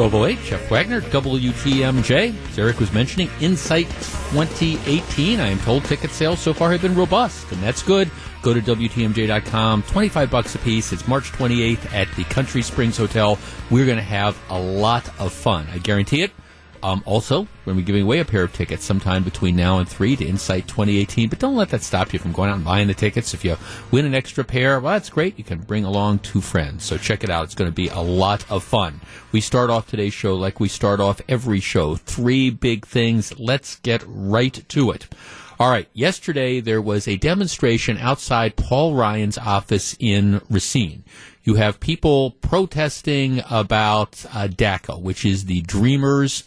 1208, Jeff Wagner, WTMJ. As Eric was mentioning, Insight 2018. I am told ticket sales so far have been robust, and that's good. Go to WTMJ.com. 25 bucks a piece. It's March 28th at the Country Springs Hotel. We're going to have a lot of fun. I guarantee it. Um, also, we're going to be giving away a pair of tickets sometime between now and 3 to Insight 2018. But don't let that stop you from going out and buying the tickets. If you win an extra pair, well, that's great. You can bring along two friends. So check it out. It's going to be a lot of fun. We start off today's show like we start off every show. Three big things. Let's get right to it. All right. Yesterday, there was a demonstration outside Paul Ryan's office in Racine. You have people protesting about uh, DACA, which is the Dreamers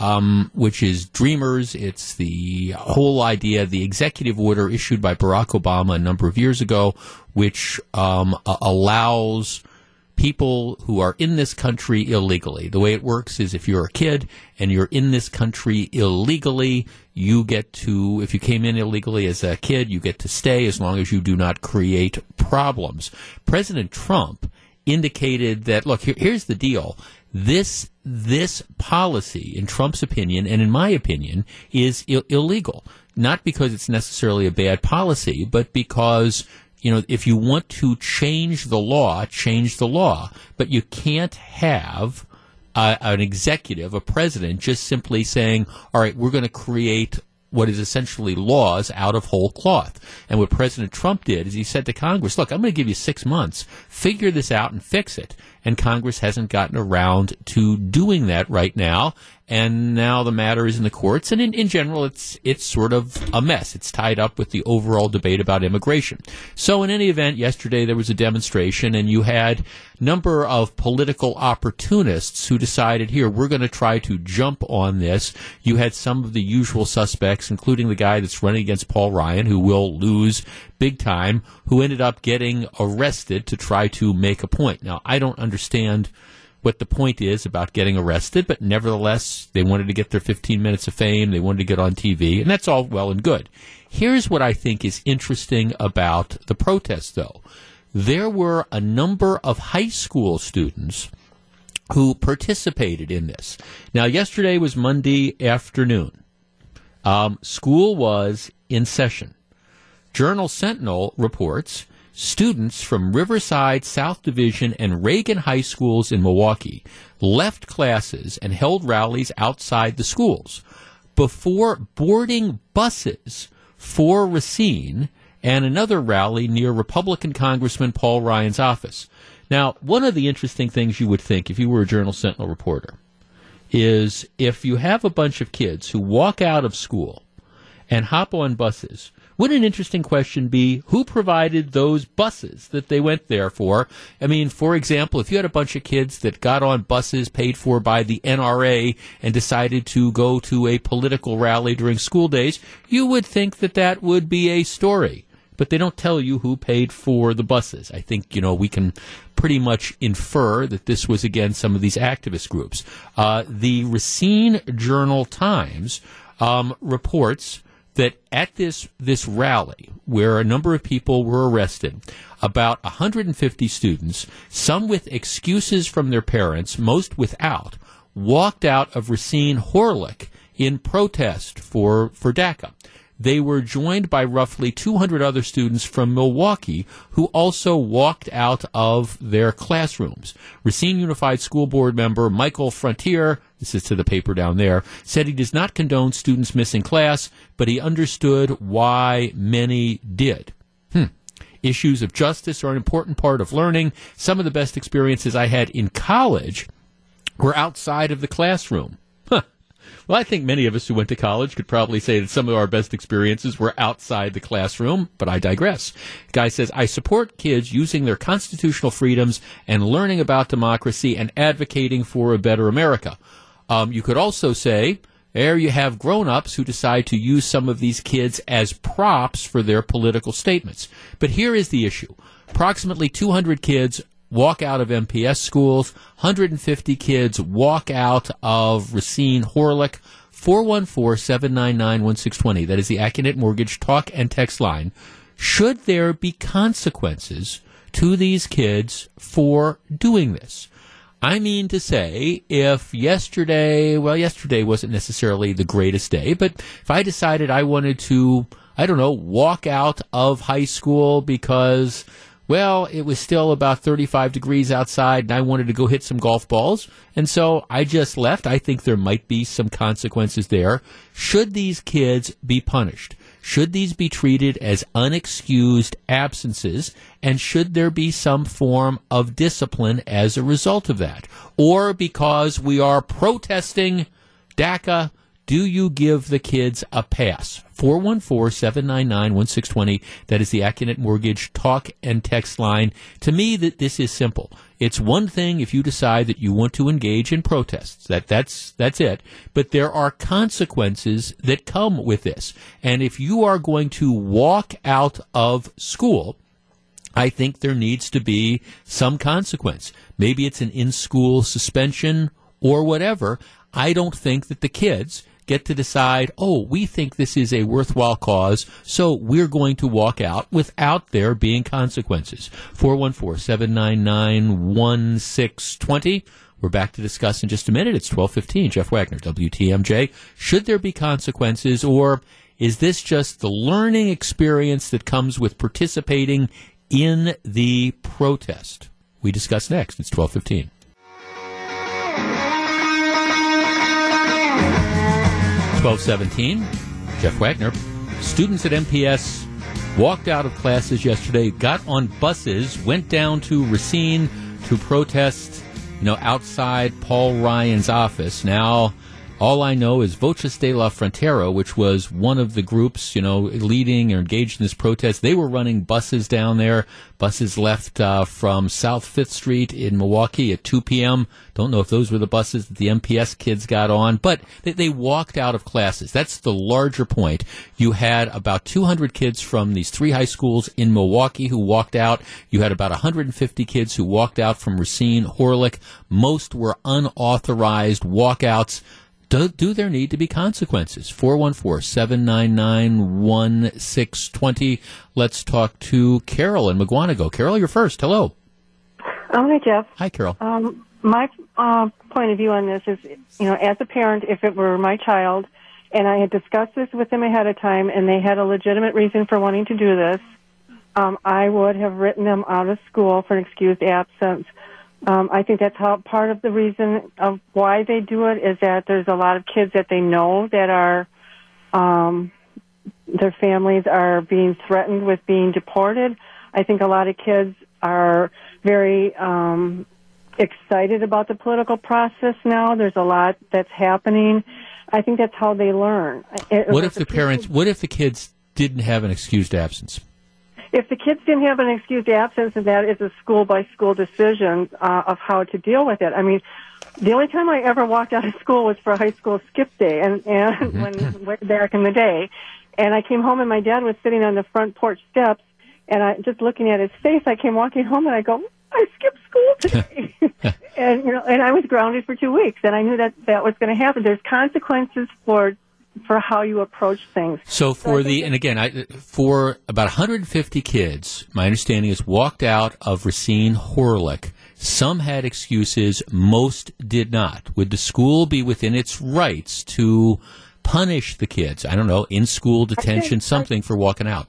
um, which is Dreamers. It's the whole idea, the executive order issued by Barack Obama a number of years ago, which um, allows people who are in this country illegally. The way it works is if you're a kid and you're in this country illegally, you get to, if you came in illegally as a kid, you get to stay as long as you do not create problems. President Trump indicated that, look, here, here's the deal. This this policy, in Trump's opinion and in my opinion, is Ill- illegal. Not because it's necessarily a bad policy, but because you know if you want to change the law, change the law. But you can't have an executive, a president, just simply saying, "All right, we're going to create." What is essentially laws out of whole cloth. And what President Trump did is he said to Congress, look, I'm going to give you six months. Figure this out and fix it and Congress hasn't gotten around to doing that right now and now the matter is in the courts. And in, in general, it's it's sort of a mess. It's tied up with the overall debate about immigration. So, in any event, yesterday there was a demonstration, and you had number of political opportunists who decided, here we're going to try to jump on this. You had some of the usual suspects, including the guy that's running against Paul Ryan, who will lose big time, who ended up getting arrested to try to make a point. Now, I don't understand what the point is about getting arrested, but nevertheless, they wanted to get their 15 minutes of fame. They wanted to get on TV, and that's all well and good. Here's what I think is interesting about the protest, though. There were a number of high school students who participated in this. Now, yesterday was Monday afternoon. Um, school was in session. Journal Sentinel reports students from Riverside, South Division, and Reagan High Schools in Milwaukee left classes and held rallies outside the schools before boarding buses for Racine and another rally near Republican Congressman Paul Ryan's office. Now, one of the interesting things you would think if you were a Journal Sentinel reporter is if you have a bunch of kids who walk out of school and hop on buses wouldn't an interesting question be who provided those buses that they went there for? I mean, for example, if you had a bunch of kids that got on buses paid for by the NRA and decided to go to a political rally during school days, you would think that that would be a story. But they don't tell you who paid for the buses. I think, you know, we can pretty much infer that this was, again, some of these activist groups. Uh, the Racine Journal Times um, reports that at this this rally where a number of people were arrested, about 150 students, some with excuses from their parents, most without, walked out of Racine Horlick in protest for for DACA. They were joined by roughly 200 other students from Milwaukee who also walked out of their classrooms. Racine Unified School Board member Michael Frontier, this is to the paper down there, said he does not condone students missing class, but he understood why many did. Hmm. Issues of justice are an important part of learning. Some of the best experiences I had in college were outside of the classroom. Well, I think many of us who went to college could probably say that some of our best experiences were outside the classroom, but I digress. Guy says, I support kids using their constitutional freedoms and learning about democracy and advocating for a better America. Um, you could also say, there you have grown ups who decide to use some of these kids as props for their political statements. But here is the issue. Approximately 200 kids walk out of MPS schools. 150 kids walk out of Racine Horlick. 414-799-1620. That is the Accunet Mortgage talk and text line. Should there be consequences to these kids for doing this? I mean to say, if yesterday, well, yesterday wasn't necessarily the greatest day, but if I decided I wanted to, I don't know, walk out of high school because, well, it was still about 35 degrees outside and I wanted to go hit some golf balls, and so I just left, I think there might be some consequences there. Should these kids be punished? Should these be treated as unexcused absences? And should there be some form of discipline as a result of that? Or because we are protesting DACA, do you give the kids a pass? 414-799-1620. That is the Accunet Mortgage talk and text line. To me, that this is simple. It's one thing if you decide that you want to engage in protests. That that's that's it. But there are consequences that come with this. And if you are going to walk out of school, I think there needs to be some consequence. Maybe it's an in-school suspension or whatever. I don't think that the kids get to decide, oh, we think this is a worthwhile cause, so we're going to walk out without there being consequences. 414-799-1620. We're back to discuss in just a minute. It's 1215. Jeff Wagner, WTMJ. Should there be consequences or is this just the learning experience that comes with participating in the protest? We discuss next. It's 1215. 1217. Jeff Wagner. Students at MPS walked out of classes yesterday, got on buses, went down to Racine to protest, you know, outside Paul Ryan's office. Now, all I know is Voces de la Frontera, which was one of the groups, you know, leading or engaged in this protest. They were running buses down there. Buses left uh, from South Fifth Street in Milwaukee at 2 p.m. Don't know if those were the buses that the MPS kids got on, but they, they walked out of classes. That's the larger point. You had about 200 kids from these three high schools in Milwaukee who walked out. You had about 150 kids who walked out from Racine, Horlick. Most were unauthorized walkouts do, do there need to be consequences? 414-799-1620. Let's talk to Carol in Mukwonago. Carol, you're first. Hello. Oh, hi, Jeff. Hi, Carol. Um, my uh, point of view on this is, you know, as a parent, if it were my child, and I had discussed this with them ahead of time, and they had a legitimate reason for wanting to do this, um, I would have written them out of school for an excused absence. Um, I think that's how part of the reason of why they do it is that there's a lot of kids that they know that are um, their families are being threatened with being deported. I think a lot of kids are very um, excited about the political process now. There's a lot that's happening. I think that's how they learn. It, what if the, the parents? What if the kids didn't have an excused absence? If the kids didn't have an excused absence, and that is a school by school decision uh, of how to deal with it. I mean, the only time I ever walked out of school was for a high school skip day, and and mm-hmm. when back in the day, and I came home and my dad was sitting on the front porch steps, and I just looking at his face, I came walking home and I go, I skipped school today, and you know, and I was grounded for two weeks, and I knew that that was going to happen. There's consequences for for how you approach things. So for so the and again, I, for about 150 kids, my understanding is walked out of Racine Horlick. Some had excuses, most did not. Would the school be within its rights to punish the kids? I don't know, in school detention, think, something for walking out.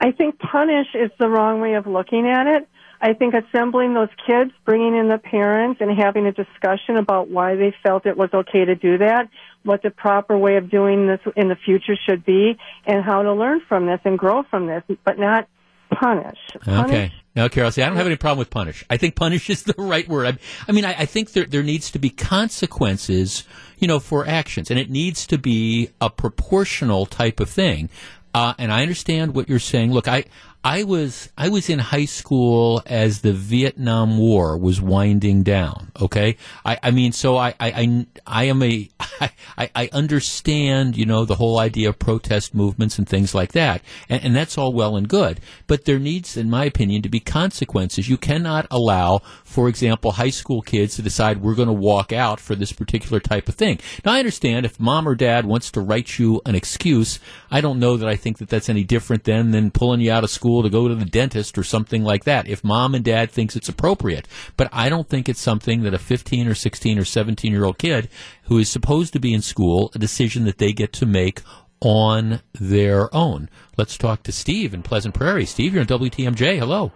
I think punish is the wrong way of looking at it. I think assembling those kids, bringing in the parents, and having a discussion about why they felt it was okay to do that what the proper way of doing this in the future should be and how to learn from this and grow from this, but not punish. punish. Okay. No, Carol, see, I don't have any problem with punish. I think punish is the right word. I, I mean, I, I, think there, there needs to be consequences, you know, for actions, and it needs to be a proportional type of thing. Uh, and I understand what you're saying. Look, I, I was I was in high school as the Vietnam War was winding down. Okay, I, I mean, so I, I, I, am a I, I understand you know the whole idea of protest movements and things like that, and, and that's all well and good. But there needs, in my opinion, to be consequences. You cannot allow, for example, high school kids to decide we're going to walk out for this particular type of thing. Now, I understand if mom or dad wants to write you an excuse. I don't know that I think that that's any different than than pulling you out of school school to go to the dentist or something like that if mom and dad thinks it's appropriate. But I don't think it's something that a 15 or 16 or 17 year old kid who is supposed to be in school, a decision that they get to make on their own. Let's talk to Steve in Pleasant Prairie. Steve, you're on WTMJ. Hello.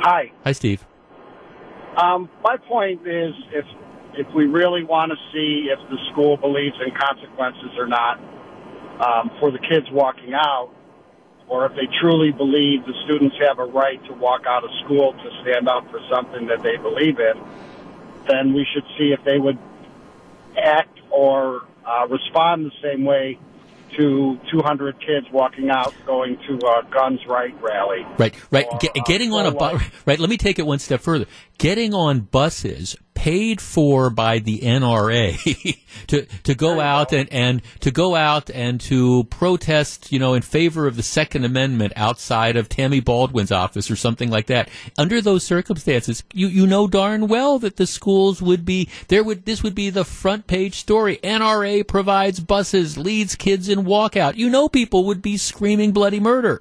Hi. Hi, Steve. Um, my point is, if if we really want to see if the school believes in consequences or not um, for the kids walking out, or if they truly believe the students have a right to walk out of school to stand up for something that they believe in, then we should see if they would act or uh, respond the same way to 200 kids walking out going to a guns right rally. Right, right. Or, Get, uh, getting on a bus. Right. Let me take it one step further. Getting on buses paid for by the NRA to to go out and, and to go out and to protest, you know, in favor of the Second Amendment outside of Tammy Baldwin's office or something like that. Under those circumstances, you you know darn well that the schools would be there would this would be the front page story. NRA provides buses, leads kids in walkout. You know people would be screaming bloody murder.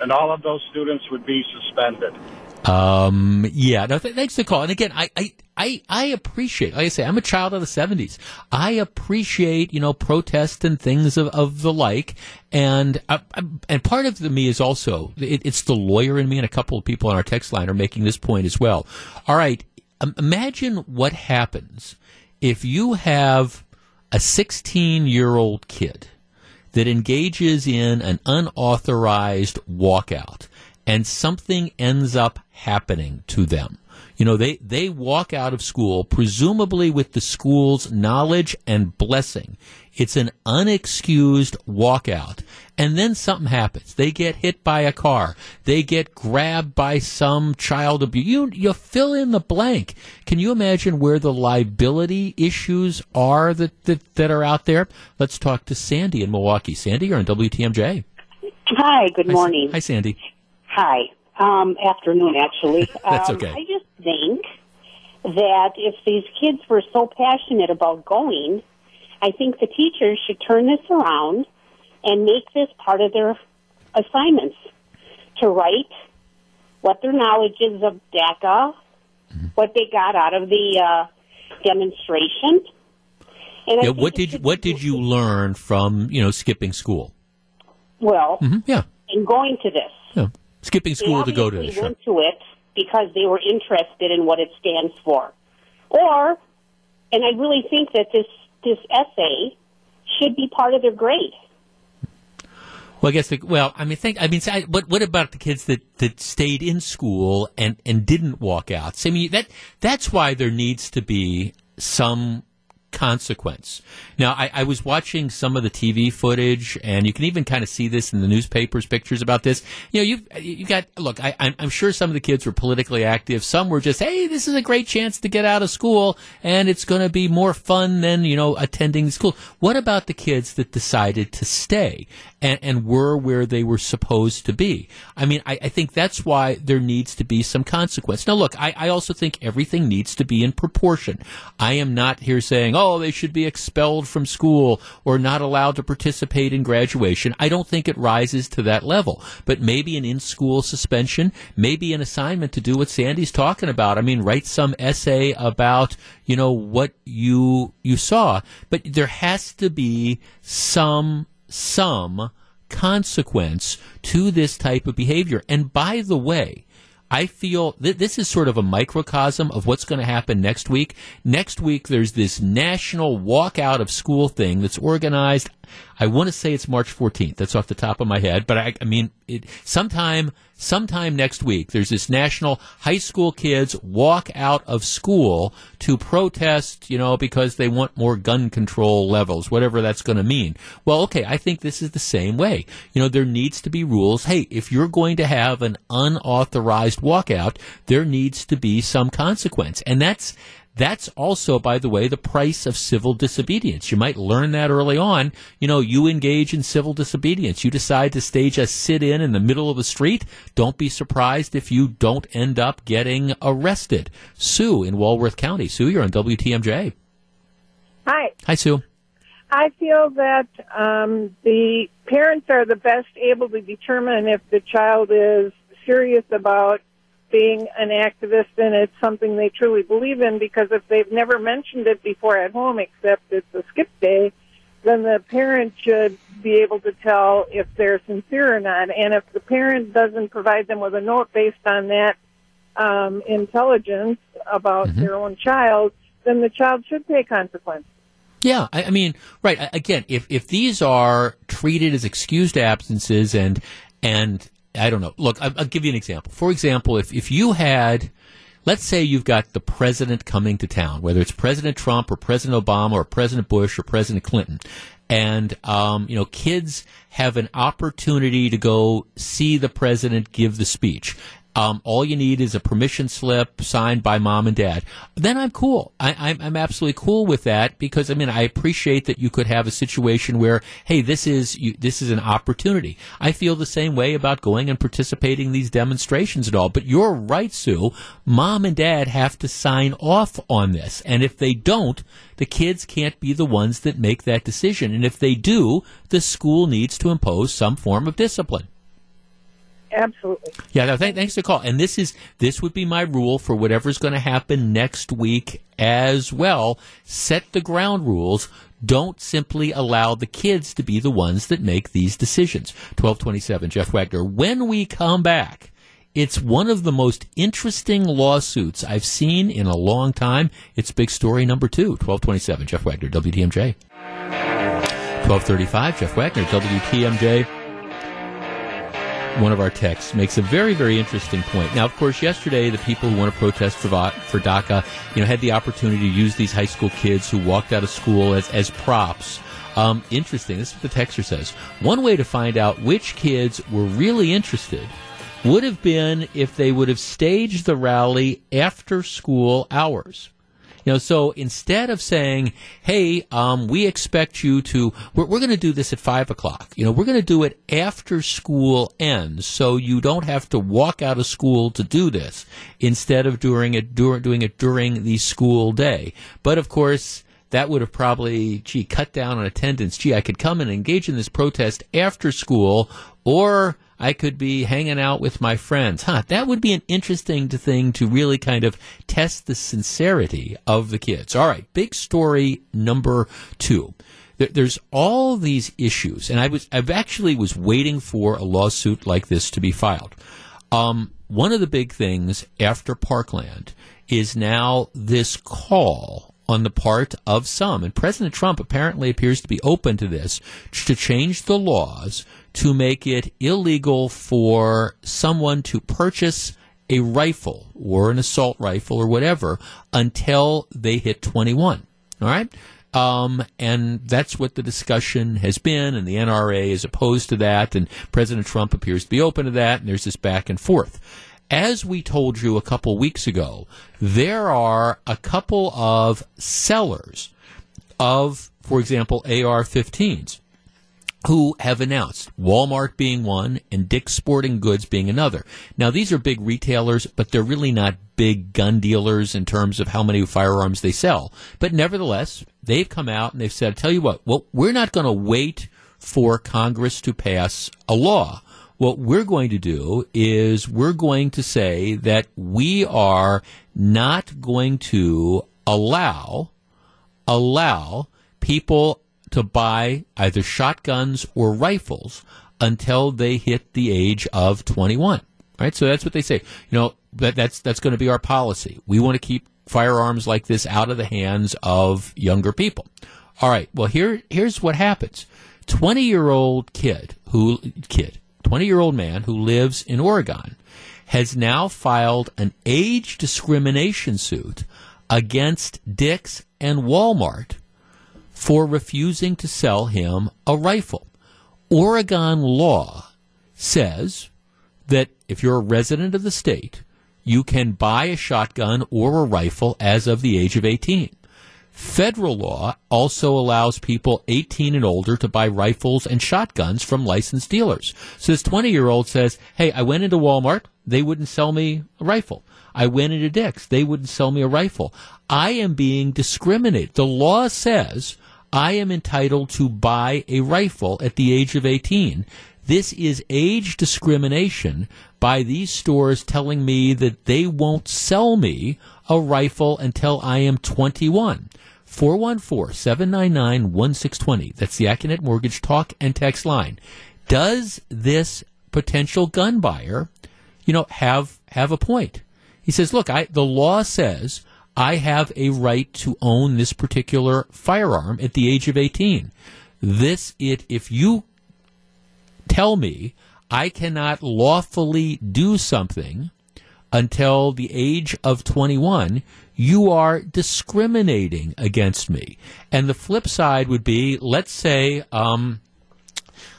And all of those students would be suspended. Um, yeah, no, th- thanks for the call. And again, I, I, I, I appreciate, like I say, I'm a child of the 70s. I appreciate, you know, protest and things of, of the like. And, uh, and part of the me is also, it, it's the lawyer in me and a couple of people on our text line are making this point as well. All right. Um, imagine what happens if you have a 16 year old kid that engages in an unauthorized walkout and something ends up happening to them. You know, they, they walk out of school, presumably with the school's knowledge and blessing. It's an unexcused walkout. And then something happens. They get hit by a car. They get grabbed by some child abuse. You, you fill in the blank. Can you imagine where the liability issues are that, that, that are out there? Let's talk to Sandy in Milwaukee. Sandy, you're on WTMJ. Hi, good morning. Hi, Sandy. Hi. Um, afternoon, actually. That's um, okay. I just think that if these kids were so passionate about going, I think the teachers should turn this around and make this part of their assignments to write what their knowledge is of DACA, Mm-hmm. what they got out of the uh, demonstration. And Yeah, what did what did you learn from you know skipping school? Well, hmm Yeah, and going to this. yeah. Skipping school to go to the went to it because they were interested in what it stands for, or, and I really think that this this essay should be part of their grade. Well, I guess. The, well, I mean, think. I mean, what what about the kids that, that stayed in school and, and didn't walk out? So, I mean, that that's why there needs to be some consequence. Now, I, I was watching some of the TV footage, and you can even kind of see this in the newspapers, pictures about this. You know, you've you got look. I, I'm, I'm sure some of the kids were politically active. Some were just, hey, this is a great chance to get out of school, and it's going to be more fun than you know attending school. What about the kids that decided to stay and, and were where they were supposed to be? I mean, I, I think that's why there needs to be some consequence. Now, look, I, I also think everything needs to be in proportion. I am not here saying, oh, they should be expelled from school or not allowed to participate in graduation. I don't think it rises to that level. But maybe an in school suspension, maybe an assignment to do what Sandy's talking about. I mean, write some essay about, you know, what you, you saw. But there has to be some, some consequence to this type of behavior. And by the way, I feel th- this is sort of a microcosm of what's going to happen next week. Next week, there's this national walk out of school thing that's organized. I want to say it's March 14th. That's off the top of my head, but I, I mean, it, sometime, sometime next week, there's this national high school kids walk out of school to protest, you know, because they want more gun control levels, whatever that's going to mean. Well, okay, I think this is the same way. You know, there needs to be rules. Hey, if you're going to have an unauthorized walkout, there needs to be some consequence. And that's, that's also, by the way, the price of civil disobedience. You might learn that early on. You know, you engage in civil disobedience. You decide to stage a sit in in the middle of the street. Don't be surprised if you don't end up getting arrested. Sue in Walworth County. Sue, you're on WTMJ. Hi. Hi, Sue. I feel that um, the parents are the best able to determine if the child is serious about being an activist and it's something they truly believe in because if they've never mentioned it before at home except it's a skip day, then the parent should be able to tell if they're sincere or not. And if the parent doesn't provide them with a note based on that um, intelligence about mm-hmm. their own child, then the child should pay consequences. Yeah, I, I mean, right. Again, if if these are treated as excused absences and and I don't know. Look, I'll, give you an example. For example, if if you had let's say you've got the president coming to town, whether it's President Trump or President Obama or President Bush or President Clinton, and um, you know kids have an opportunity to go see the president give the speech um, all you need is a permission slip signed by mom and dad. Then I'm cool. I, am absolutely cool with that because I mean I appreciate that you could have a situation where hey this is you, this is an opportunity. I feel the same way about going and participating in these demonstrations and all. But you're right, Sue. Mom and dad have to sign off on this, and if they don't, the kids can't be the ones that make that decision. And if they do, the school needs to impose some form of discipline. Absolutely. Yeah, no, th- thanks for the call. And this is this would be my rule for whatever's going to happen next week as well. Set the ground rules. Don't simply allow the kids to be the ones that make these decisions. 1227, Jeff Wagner. When we come back, it's one of the most interesting lawsuits I've seen in a long time. It's big story number two. 1227, Jeff Wagner, WTMJ. 1235, Jeff Wagner, WTMJ one of our texts makes a very, very interesting point. Now, of course, yesterday the people who want to protest for for DACA, you know, had the opportunity to use these high school kids who walked out of school as as props. Um, interesting. This is what the texter says. One way to find out which kids were really interested would have been if they would have staged the rally after school hours. You know, so instead of saying, "Hey, um, we expect you to," we're, we're going to do this at five o'clock. You know, we're going to do it after school ends, so you don't have to walk out of school to do this. Instead of doing it dur- doing it during the school day, but of course that would have probably, gee, cut down on attendance. Gee, I could come and engage in this protest after school, or I could be hanging out with my friends. Huh, that would be an interesting thing to really kind of test the sincerity of the kids. All right, big story number two. There's all these issues, and I was, I've actually was waiting for a lawsuit like this to be filed. Um, one of the big things after Parkland is now this call on the part of some, and President Trump apparently appears to be open to this, to change the laws to make it illegal for someone to purchase a rifle or an assault rifle or whatever until they hit 21. All right? Um, and that's what the discussion has been, and the NRA is opposed to that, and President Trump appears to be open to that, and there's this back and forth. As we told you a couple weeks ago, there are a couple of sellers of, for example, AR 15s who have announced Walmart being one and Dick's Sporting Goods being another. Now, these are big retailers, but they're really not big gun dealers in terms of how many firearms they sell. But nevertheless, they've come out and they've said, tell you what, well, we're not going to wait for Congress to pass a law. What we're going to do is we're going to say that we are not going to allow allow people to buy either shotguns or rifles until they hit the age of 21. Right? So that's what they say. You know, that, that's, that's going to be our policy. We want to keep firearms like this out of the hands of younger people. All right. Well, here, here's what happens. 20 year old kid who, kid, 20 year old man who lives in Oregon has now filed an age discrimination suit against Dick's and Walmart for refusing to sell him a rifle. Oregon law says that if you're a resident of the state, you can buy a shotgun or a rifle as of the age of 18. Federal law also allows people 18 and older to buy rifles and shotguns from licensed dealers. So this 20 year old says, Hey, I went into Walmart. They wouldn't sell me a rifle. I went into Dick's. They wouldn't sell me a rifle. I am being discriminated. The law says I am entitled to buy a rifle at the age of 18. This is age discrimination by these stores telling me that they won't sell me a rifle until I am 21. 414 799 1620. That's the Accunet Mortgage talk and text line. Does this potential gun buyer, you know, have have a point? He says, "Look, I the law says I have a right to own this particular firearm at the age of 18. This it if you tell me I cannot lawfully do something until the age of 21, you are discriminating against me. And the flip side would be, let's say, um,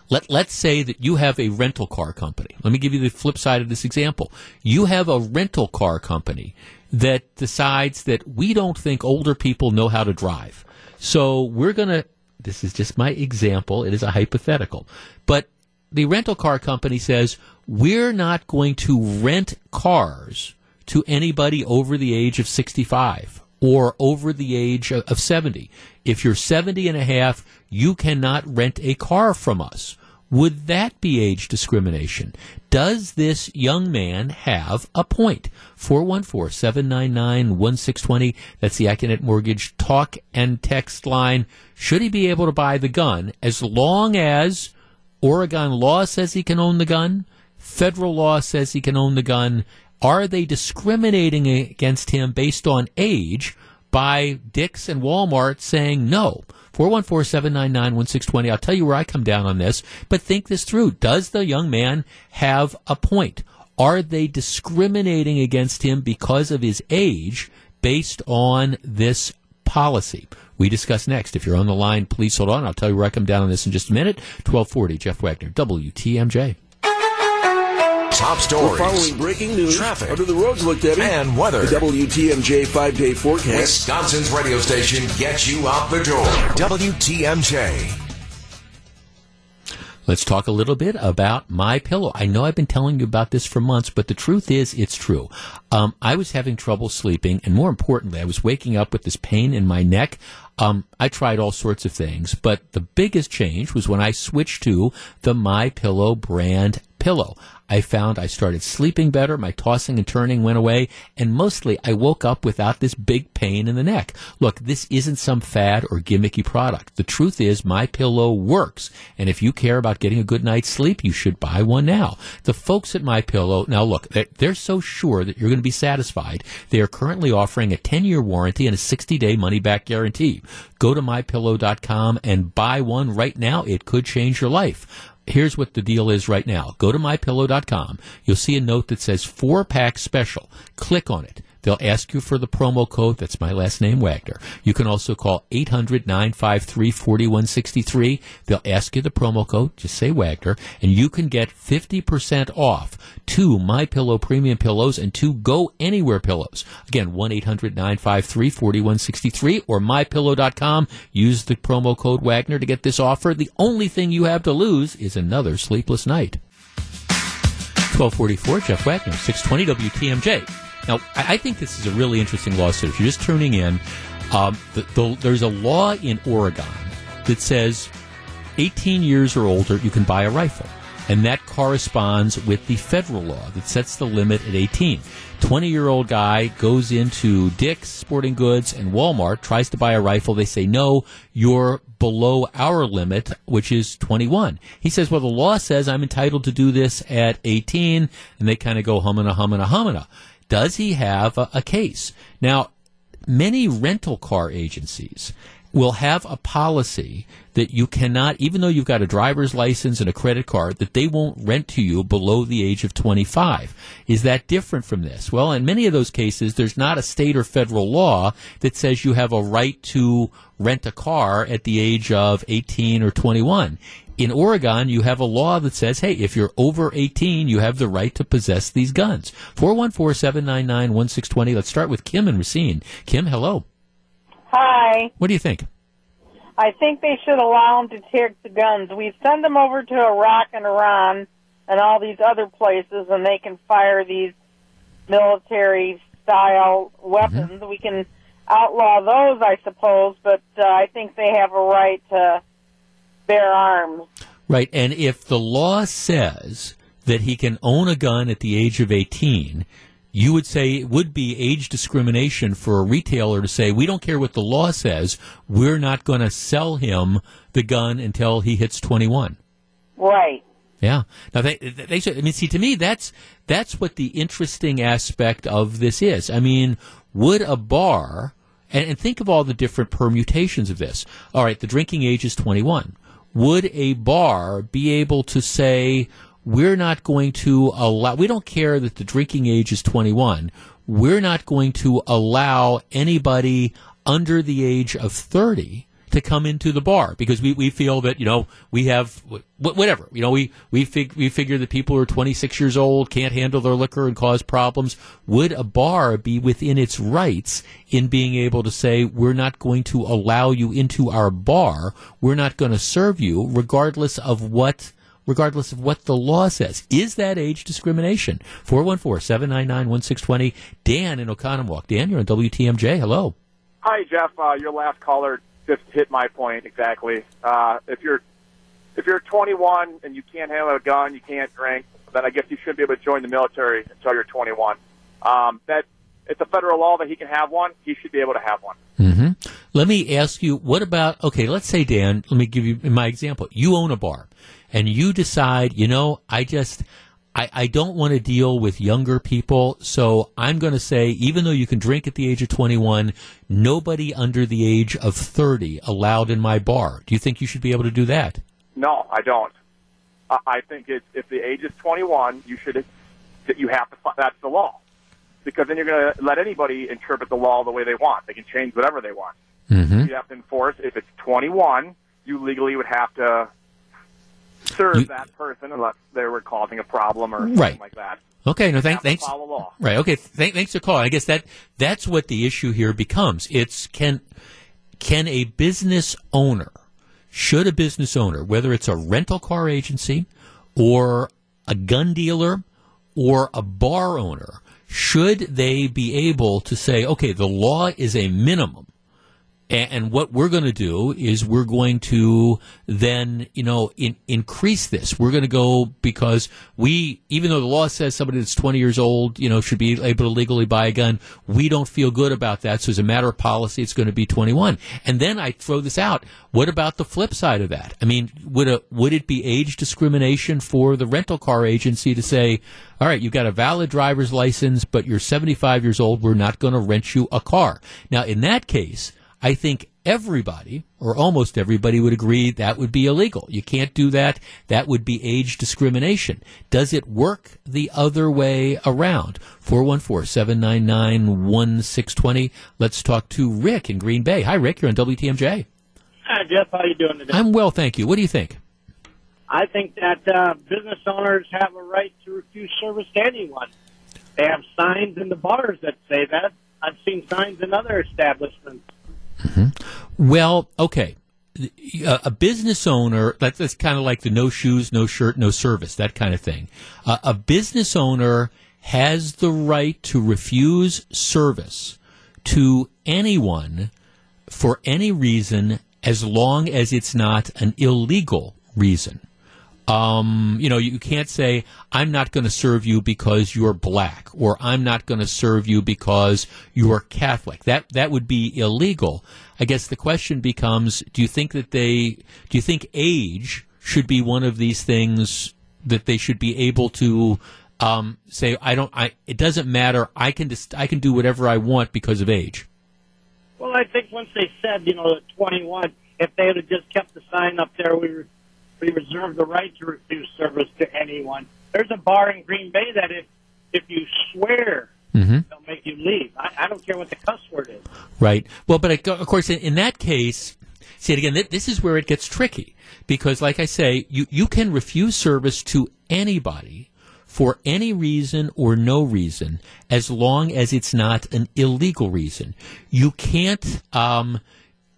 let, let's say that you have a rental car company. Let me give you the flip side of this example. You have a rental car company that decides that we don't think older people know how to drive. So we're going to, this is just my example, it is a hypothetical, but the rental car company says, we're not going to rent cars to anybody over the age of 65 or over the age of 70. If you're 70 and a half, you cannot rent a car from us. Would that be age discrimination? Does this young man have a point? 414-799-1620. That's the Accunet Mortgage talk and text line. Should he be able to buy the gun as long as Oregon law says he can own the gun. Federal law says he can own the gun. Are they discriminating against him based on age by Dick's and Walmart saying no? 414-799-1620. I'll tell you where I come down on this, but think this through. Does the young man have a point? Are they discriminating against him because of his age based on this policy? We discuss next. If you're on the line, please hold on. I'll tell you where I come down on this in just a minute. 1240, Jeff Wagner, WTMJ. Top stories. We're following breaking news. Traffic. Under the roads look, Debbie. And weather. The WTMJ five day forecast. Wisconsin's radio station gets you out the door. WTMJ. Let's talk a little bit about my pillow. I know I've been telling you about this for months, but the truth is, it's true. Um, I was having trouble sleeping, and more importantly, I was waking up with this pain in my neck. Um, I tried all sorts of things, but the biggest change was when I switched to the My Pillow brand pillow. I found I started sleeping better, my tossing and turning went away, and mostly I woke up without this big pain in the neck. Look, this isn't some fad or gimmicky product. The truth is my pillow works, and if you care about getting a good night's sleep, you should buy one now. The folks at my pillow, now look, they're, so sure that you're going to be satisfied. They are currently offering a 10-year warranty and a 60-day money-back guarantee. Go to mypillow.com and buy one right now. It could change your life here's what the deal is right now. Go to mypillow.com. You'll see a note that says four pack special. Click on it. They'll ask you for the promo code. That's my last name, Wagner. You can also call 800 953 4163. They'll ask you the promo code. Just say Wagner. And you can get 50% off two My Pillow premium pillows and two Go Anywhere pillows. Again, 1 800 953 4163 or mypillow.com. Use the promo code Wagner to get this offer. The only thing you have to lose is another sleepless night. 1244, Jeff Wagner, 620 WTMJ. Now, I think this is a really interesting lawsuit. If you're just tuning in, um, the, the, there's a law in Oregon that says 18 years or older, you can buy a rifle. And that corresponds with the federal law that sets the limit at 18. 20 year old guy goes into Dick's Sporting Goods and Walmart, tries to buy a rifle. They say, no, you're below our limit, which is 21. He says, well, the law says I'm entitled to do this at 18. And they kind of go humana, humana, humana. Does he have a, a case? Now, many rental car agencies will have a policy that you cannot, even though you've got a driver's license and a credit card, that they won't rent to you below the age of 25. Is that different from this? Well, in many of those cases, there's not a state or federal law that says you have a right to rent a car at the age of 18 or 21 in Oregon, you have a law that says, hey, if you're over 18, you have the right to possess these guns. 414 799 1620. Let's start with Kim and Racine. Kim, hello. Hi. What do you think? I think they should allow them to take the guns. We send them over to Iraq and Iran and all these other places, and they can fire these military style weapons. Mm-hmm. We can outlaw those, I suppose. But uh, I think they have a right to bear arms. Right. And if the law says that he can own a gun at the age of 18, you would say it would be age discrimination for a retailer to say, we don't care what the law says, we're not going to sell him the gun until he hits 21. Right. Yeah. Now they, they should, I mean, see, to me, that's, that's what the interesting aspect of this is. I mean, would a bar, and, and think of all the different permutations of this. All right, the drinking age is 21. Would a bar be able to say, we're not going to allow, we don't care that the drinking age is 21. We're not going to allow anybody under the age of 30 to come into the bar because we, we feel that, you know, we have wh- whatever, you know, we, we, fig- we figure that people who are 26 years old can't handle their liquor and cause problems. Would a bar be within its rights in being able to say, we're not going to allow you into our bar. We're not going to serve you regardless of what regardless of what the law says. Is that age discrimination? 414-799-1620. Dan in Oconomowoc. Dan, you're on WTMJ. Hello. Hi, Jeff. Uh, your last caller just hit my point exactly. Uh, if you're if you're 21 and you can't handle a gun, you can't drink, then I guess you shouldn't be able to join the military until you're 21. Um, that it's a federal law that he can have one. He should be able to have one. Mm-hmm. Let me ask you, what about, okay, let's say, Dan, let me give you my example. You own a bar and you decide, you know, I just, I, I don't want to deal with younger people, so I'm going to say, even though you can drink at the age of 21, nobody under the age of 30 allowed in my bar. Do you think you should be able to do that? No, I don't. I I think it's, if the age is 21, you should that you have to. That's the law, because then you're going to let anybody interpret the law the way they want. They can change whatever they want. Mm-hmm. You have to enforce. If it's 21, you legally would have to serve You- that person unless they were causing a problem or something Right. like that. Okay, no, thank, thanks. follow law. Right. Okay. Th- thanks for calling. I guess that that's what the issue here becomes. It's can can a business owner should a business owner, whether it's a rental car agency or a gun dealer or a bar owner, should they be able to say, okay, the law is a minimum. And what we're going to do is we're going to then, you know, in, increase this. We're going to go because we, even though the law says somebody that's 20 years old, you know, should be able to legally buy a gun, we don't feel good about that. So as a matter of policy, it's going to be 21. And then I throw this out. What about the flip side of that? I mean, would a, would it be age discrimination for the rental car agency to say, all right, you've got a valid driver's license, but you're 75 years old. We're not going to rent you a car. Now, in that case, I think everybody, or almost everybody, would agree that would be illegal. You can't do that. That would be age discrimination. Does it work the other way around? 414-799-1620. Let's talk to Rick in Green Bay. Hi, Rick. You're on WTMJ. Hi, Jeff. How you doing today? I'm well, thank you. What do you think? I think that uh, business owners have a right to refuse service to anyone. They have signs in the bars that say that. I've seen signs in other establishments. Well, okay. A business owner, that, that's kind of like the no shoes, no shirt, no service, that kind of thing. Uh, a business owner has the right to refuse service to anyone for any reason as long as it's not an illegal reason. Um, you know, you can't say, I'm not going to serve you because you're black, or I'm not going to serve you because you're Catholic. That, that would be illegal. I guess the question becomes, do you think that they, do you think age should be one of these things that they should be able to, um, say, I don't, I, it doesn't matter. I can just, I can do whatever I want because of age. Well, I think once they said, you know, 21, if they had just kept the sign up there, we re- we reserve the right to refuse service to anyone. There's a bar in Green Bay that if if you swear, Mm-hmm. they'll make you leave. I, I don't care what the cuss word is. Right. Well, but I- of course, in, in that case, see it again. th- This is where it gets tricky because, like I say, you you can refuse service to anybody for any reason or no reason, as long as it's not an illegal reason. You can't. Um,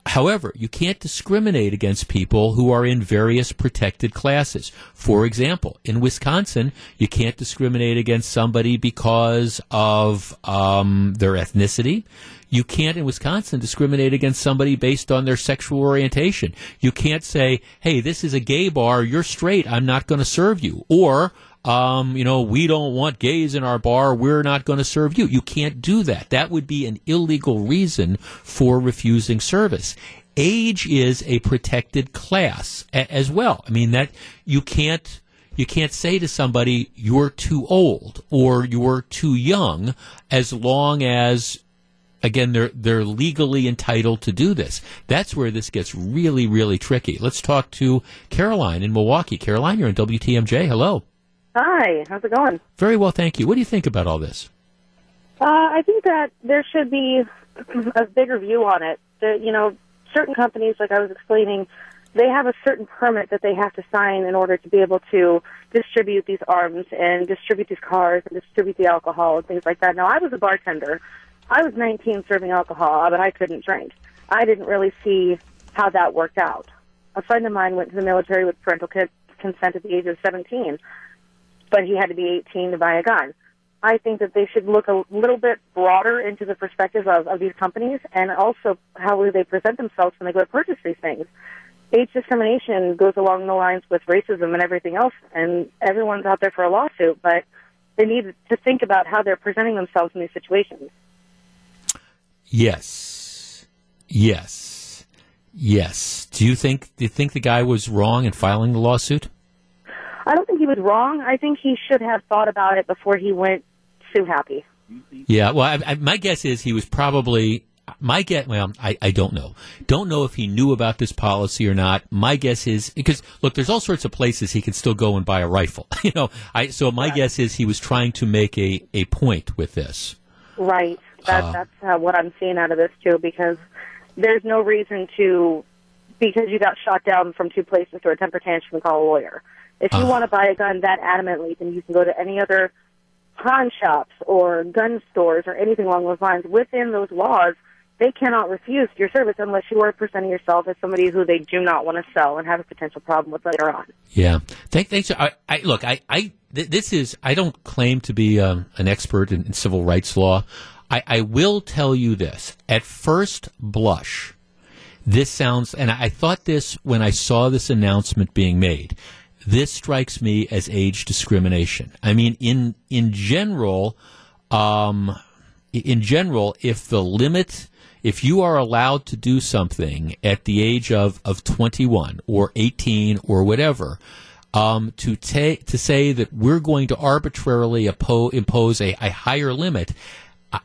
However, you can't discriminate against people who are in various protected classes. For example, in Wisconsin, you can't discriminate against somebody because of um, their ethnicity. You can't in Wisconsin discriminate against somebody based on their sexual orientation. You can't say, "Hey, this is a gay bar. You're straight. I'm not going to serve you." Or um, you know, we don't want gays in our bar. We're not going to serve you. You can't do that. That would be an illegal reason for refusing service. Age is a protected class a- as well. I mean that you can't you can't say to somebody you're too old or you're too young as long as again they're they're legally entitled to do this. That's where this gets really really tricky. Let's talk to Caroline in Milwaukee. Caroline, you're in WTMJ. Hello. Hi, how's it going? Very well, thank you. What do you think about all this? Uh, I think that there should be a bigger view on it. The, you know, certain companies, like I was explaining, they have a certain permit that they have to sign in order to be able to distribute these arms and distribute these cars and distribute the alcohol and things like that. Now, I was a bartender. I was 19 serving alcohol, but I couldn't drink. I didn't really see how that worked out. A friend of mine went to the military with parental co- consent at the age of 17 but he had to be 18 to buy a gun. I think that they should look a little bit broader into the perspective of, of these companies and also how they present themselves when they go to purchase these things. Age discrimination goes along the lines with racism and everything else, and everyone's out there for a lawsuit, but they need to think about how they're presenting themselves in these situations. Yes. Yes. Yes. Do you think do you think the guy was wrong in filing the lawsuit? I don't think he was wrong. I think he should have thought about it before he went sue happy. Yeah, well, I, I, my guess is he was probably my guess. Well, I, I don't know. Don't know if he knew about this policy or not. My guess is because look, there's all sorts of places he can still go and buy a rifle. you know, I so my guess is he was trying to make a a point with this. Right. That, Uh, that's uh, what I'm seeing out of this too, because there's no reason to, because you got shot down from two places to a temper tantrum and call a lawyer. If you Uh. want to buy a gun that adamantly, then you can go to any other pawn shops or gun stores or anything along those lines. Within those laws, they cannot refuse your service unless you are presenting yourself as somebody who they do not want to sell and have a potential problem with later on. Yeah. Thank, thanks. I, I look. I, I th- this is. I don't claim to be um, an expert in, in civil rights law. I, I will tell you this. At first blush, this sounds, and I thought this when I saw this announcement being made. This strikes me as age discrimination. I mean, in in general, um, in general, if the limit, if you are allowed to do something at the age of, of 21 or 18 or whatever, um, to ta- to say that we're going to arbitrarily oppo- impose a, a higher limit,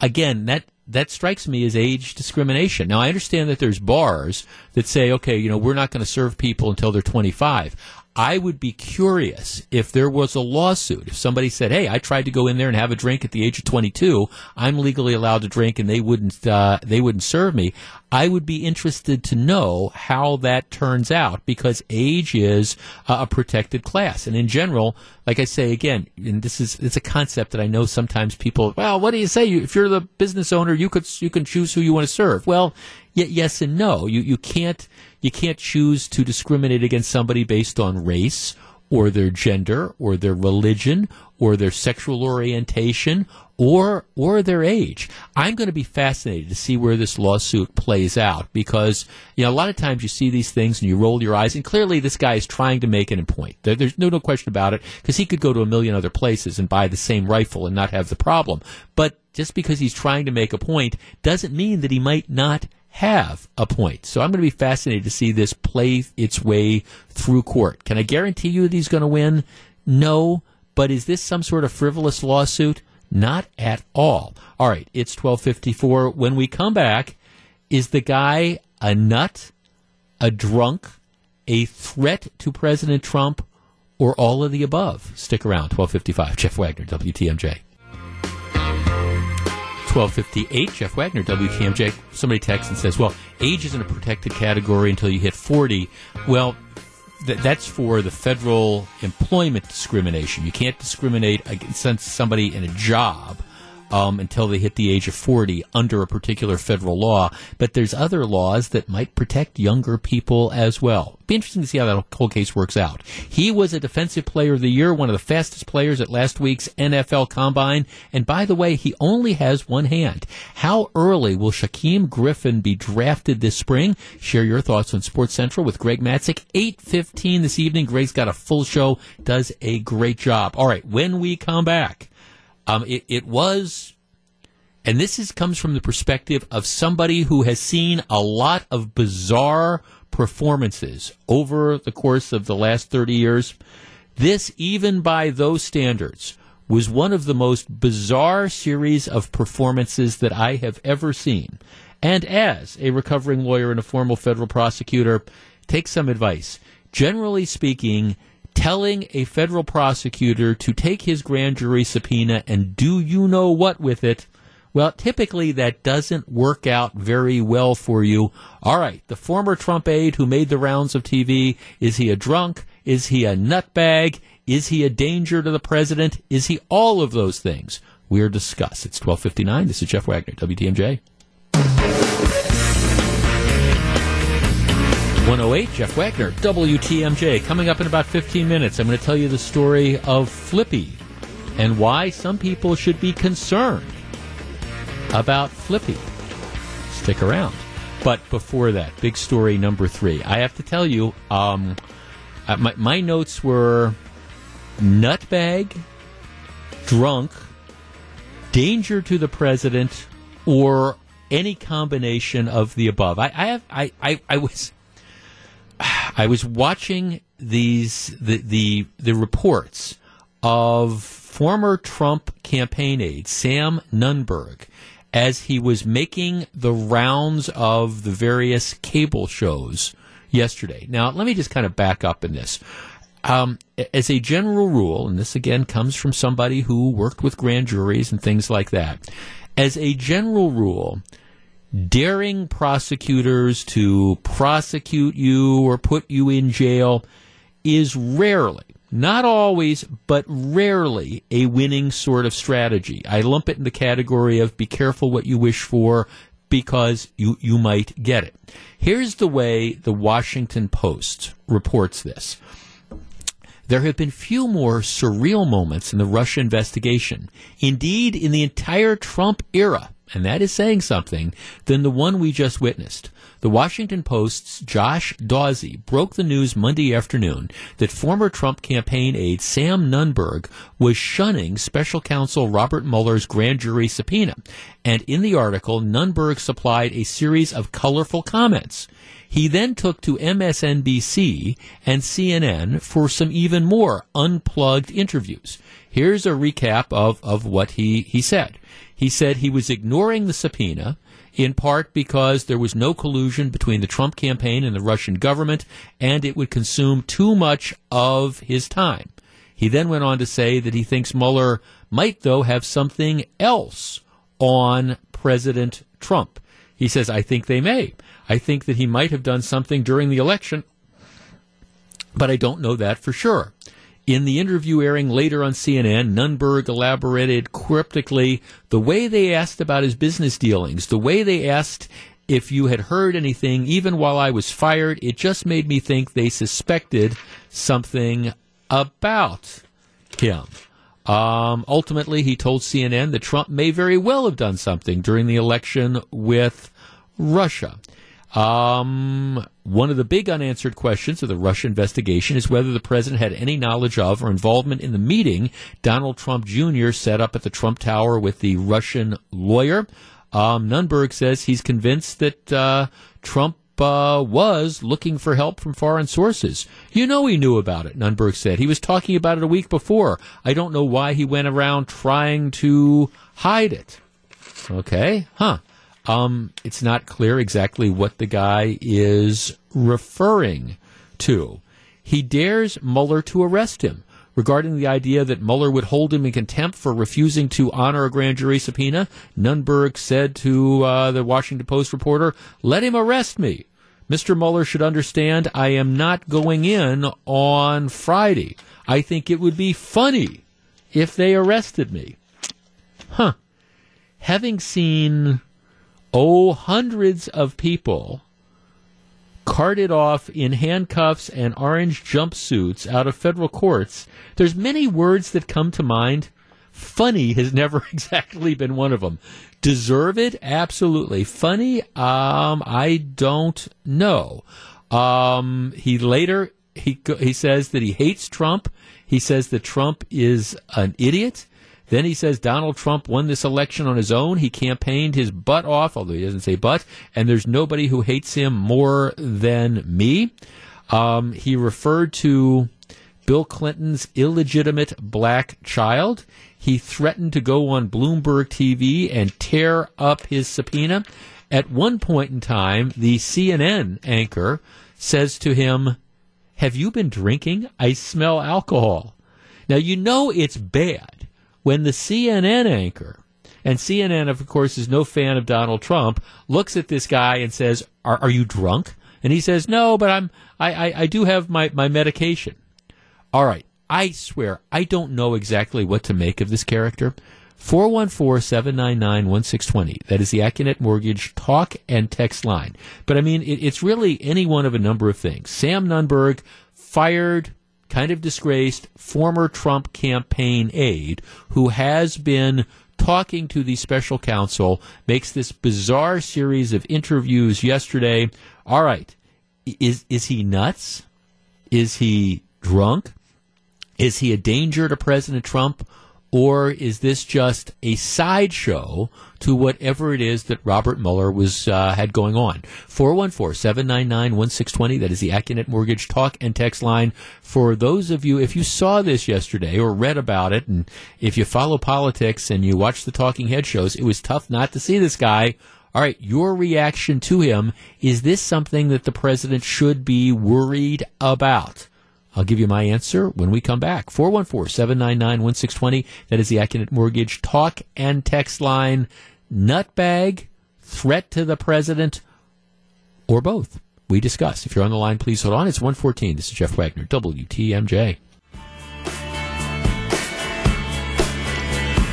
again, that that strikes me as age discrimination. Now, I understand that there's bars that say, okay, you know, we're not going to serve people until they're 25. I would be curious if there was a lawsuit. If somebody said, "Hey, I tried to go in there and have a drink at the age of 22. I'm legally allowed to drink, and they wouldn't uh, they wouldn't serve me." I would be interested to know how that turns out because age is uh, a protected class, and in general, like I say again, and this is it's a concept that I know sometimes people. Well, what do you say? If you're the business owner, you could you can choose who you want to serve. Well, y- yes and no. You you can't you can't choose to discriminate against somebody based on race or their gender or their religion or their sexual orientation or or their age. I'm going to be fascinated to see where this lawsuit plays out because you know a lot of times you see these things and you roll your eyes and clearly this guy is trying to make an point. There, there's no no question about it because he could go to a million other places and buy the same rifle and not have the problem. But just because he's trying to make a point doesn't mean that he might not have a point. So I'm going to be fascinated to see this play its way through court. Can I guarantee you that he's going to win? No. But is this some sort of frivolous lawsuit? Not at all. All right, it's 1254. When we come back, is the guy a nut, a drunk, a threat to President Trump, or all of the above? Stick around. 1255. Jeff Wagner, WTMJ. 1258, Jeff Wagner, WTMJ. Somebody texts and says, well, age isn't a protected category until you hit 40. Well, th- that's for the federal employment discrimination. You can't discriminate against somebody in a job um, until they hit the age of 40 under a particular federal law. But there's other laws that might protect younger people as well. Be interesting to see how that whole case works out. He was a defensive player of the year, one of the fastest players at last week's NFL Combine. And by the way, he only has one hand. How early will Shaquem Griffin be drafted this spring? Share your thoughts on Sports Central with Greg Matzek. 8.15 this evening. Greg's got a full show, does a great job. All right, when we come back, um, it, it was, and this is comes from the perspective of somebody who has seen a lot of bizarre performances over the course of the last 30 years. This, even by those standards, was one of the most bizarre series of performances that I have ever seen. And as a recovering lawyer and a former federal prosecutor, take some advice. Generally speaking, telling a federal prosecutor to take his grand jury subpoena and do you know what with it, well, typically that doesn't work out very well for you. All right, the former Trump aide who made the rounds of TV, is he a drunk? Is he a nutbag? Is he a danger to the president? Is he all of those things? We're discussed. It's 1259. This is Jeff Wagner, WTMJ. 108, Jeff Wagner, WTMJ. Coming up in about 15 minutes, I'm going to tell you the story of Flippy and why some people should be concerned about Flippy. Stick around. But before that, big story number three. I have to tell you, um, uh, my, my notes were nutbag, drunk, danger to the president, or any combination of the above. I, I have I, I, I was I was watching these the the the reports of former Trump campaign aide Sam Nunberg as he was making the rounds of the various cable shows yesterday. Now, let me just kind of back up in this. Um, as a general rule, and this again comes from somebody who worked with grand juries and things like that, as a general rule, daring prosecutors to prosecute you or put you in jail is rarely, not always, but rarely a winning sort of strategy. I lump it in the category of be careful what you wish for because you, you might get it. Here's the way the Washington Post reports this. There have been few more surreal moments in the Russia investigation. Indeed, in the entire Trump era, and that is saying something, than the one we just witnessed. The Washington Post's Josh Dawsey broke the news Monday afternoon that former Trump campaign aide Sam Nunberg was shunning special counsel Robert Mueller's grand jury subpoena. And in the article, Nunberg supplied a series of colorful comments. He then took to MSNBC and CNN for some even more unplugged interviews. Here's a recap of, of what he, he said. He said he was ignoring the subpoena in part because there was no collusion between the Trump campaign and the Russian government, and it would consume too much of his time. He then went on to say that he thinks Mueller might, though, have something else on President Trump. He says, I think they may. I think that he might have done something during the election, but I don't know that for sure. In the interview airing later on CNN, Nunberg elaborated cryptically the way they asked about his business dealings, the way they asked if you had heard anything, even while I was fired, it just made me think they suspected something about him. Um, ultimately, he told CNN that Trump may very well have done something during the election with Russia. Um, one of the big unanswered questions of the Russia investigation is whether the president had any knowledge of or involvement in the meeting Donald Trump Jr. set up at the Trump Tower with the Russian lawyer. Um, Nunberg says he's convinced that uh, Trump uh, was looking for help from foreign sources. You know he knew about it, Nunberg said. He was talking about it a week before. I don't know why he went around trying to hide it. Okay, huh. Um, it's not clear exactly what the guy is referring to. He dares Mueller to arrest him. Regarding the idea that Mueller would hold him in contempt for refusing to honor a grand jury subpoena, Nunberg said to uh, the Washington Post reporter, Let him arrest me. Mr. Mueller should understand I am not going in on Friday. I think it would be funny if they arrested me. Huh. having seen, oh, hundreds of people carted off in handcuffs and orange jumpsuits out of federal courts, there's many words that come to mind. Funny has never exactly been one of them. Deserve it? Absolutely. Funny? Um, I don't know. Um, he later he he says that he hates Trump. He says that Trump is an idiot. Then he says Donald Trump won this election on his own. He campaigned his butt off, although he doesn't say butt, and there's nobody who hates him more than me. Um, he referred to Bill Clinton's illegitimate black child. He threatened to go on Bloomberg TV and tear up his subpoena. At one point in time, the CNN anchor says to him, Have you been drinking? I smell alcohol. Now, you know it's bad when the CNN anchor, and CNN, of course, is no fan of Donald Trump, looks at this guy and says, Are, are you drunk? And he says, No, but I'm, I, I, I do have my, my medication. All right. I swear, I don't know exactly what to make of this character. 414-799-1620. That is the Accunet Mortgage talk and text line. But I mean, it, it's really any one of a number of things. Sam Nunberg fired, kind of disgraced, former Trump campaign aide who has been talking to the special counsel, makes this bizarre series of interviews yesterday. All right. Is, is he nuts? Is he drunk? Is he a danger to President Trump? Or is this just a sideshow to whatever it is that Robert Mueller was uh, had going on? 414-799-1620. That is the Accunet Mortgage talk and text line. For those of you, if you saw this yesterday or read about it, and if you follow politics and you watch the talking head shows, it was tough not to see this guy all right, your reaction to him is this something that the president should be worried about? I'll give you my answer when we come back. 414 799 1620. That is the Accunet Mortgage talk and text line. Nutbag, threat to the president, or both. We discuss. If you're on the line, please hold on. It's 114. This is Jeff Wagner, WTMJ.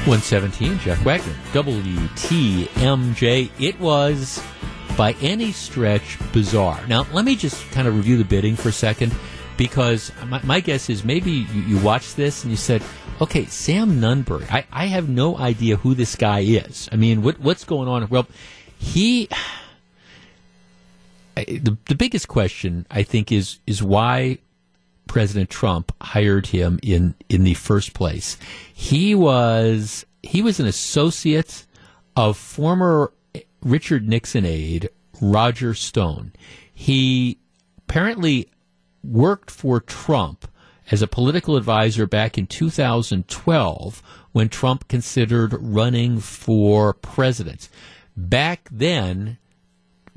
117, Jeff Wagner, WTMJ. It was, by any stretch, bizarre. Now, let me just kind of review the bidding for a second, because my, my guess is maybe you, you watched this and you said, okay, Sam Nunberg, I, I have no idea who this guy is. I mean, what, what's going on? Well, he. The, the biggest question, I think, is is why President Trump hired him in in the first place. He was he was an associate of former Richard Nixon aide Roger Stone. He apparently worked for Trump as a political advisor back in 2012 when Trump considered running for president. Back then,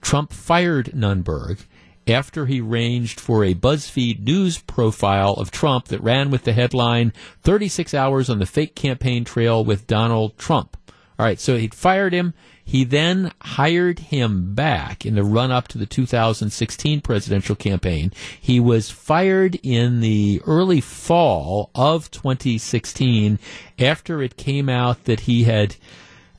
Trump fired Nunberg after he arranged for a BuzzFeed news profile of Trump that ran with the headline 36 hours on the fake campaign trail with Donald Trump. All right, so he'd fired him. He then hired him back in the run up to the 2016 presidential campaign. He was fired in the early fall of 2016 after it came out that he had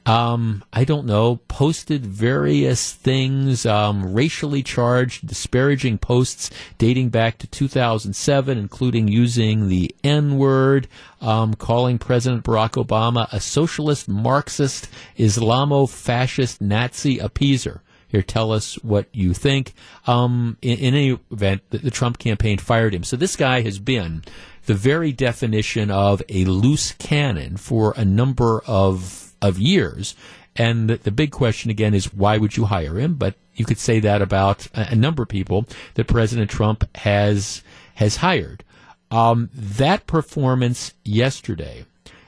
um, I don't know, posted various things, um, racially charged, disparaging posts dating back to 2007, including using the N word, um, calling President Barack Obama a socialist, Marxist, Islamo fascist, Nazi appeaser. Here, tell us what you think. Um, in, in, any event, the, the Trump campaign fired him. So this guy has been the very definition of a loose cannon for a number of of years. And the, the, big question again is why would you hire him? But you could say that about a, a number of people that President Trump has has hired. Um, that performance yesterday,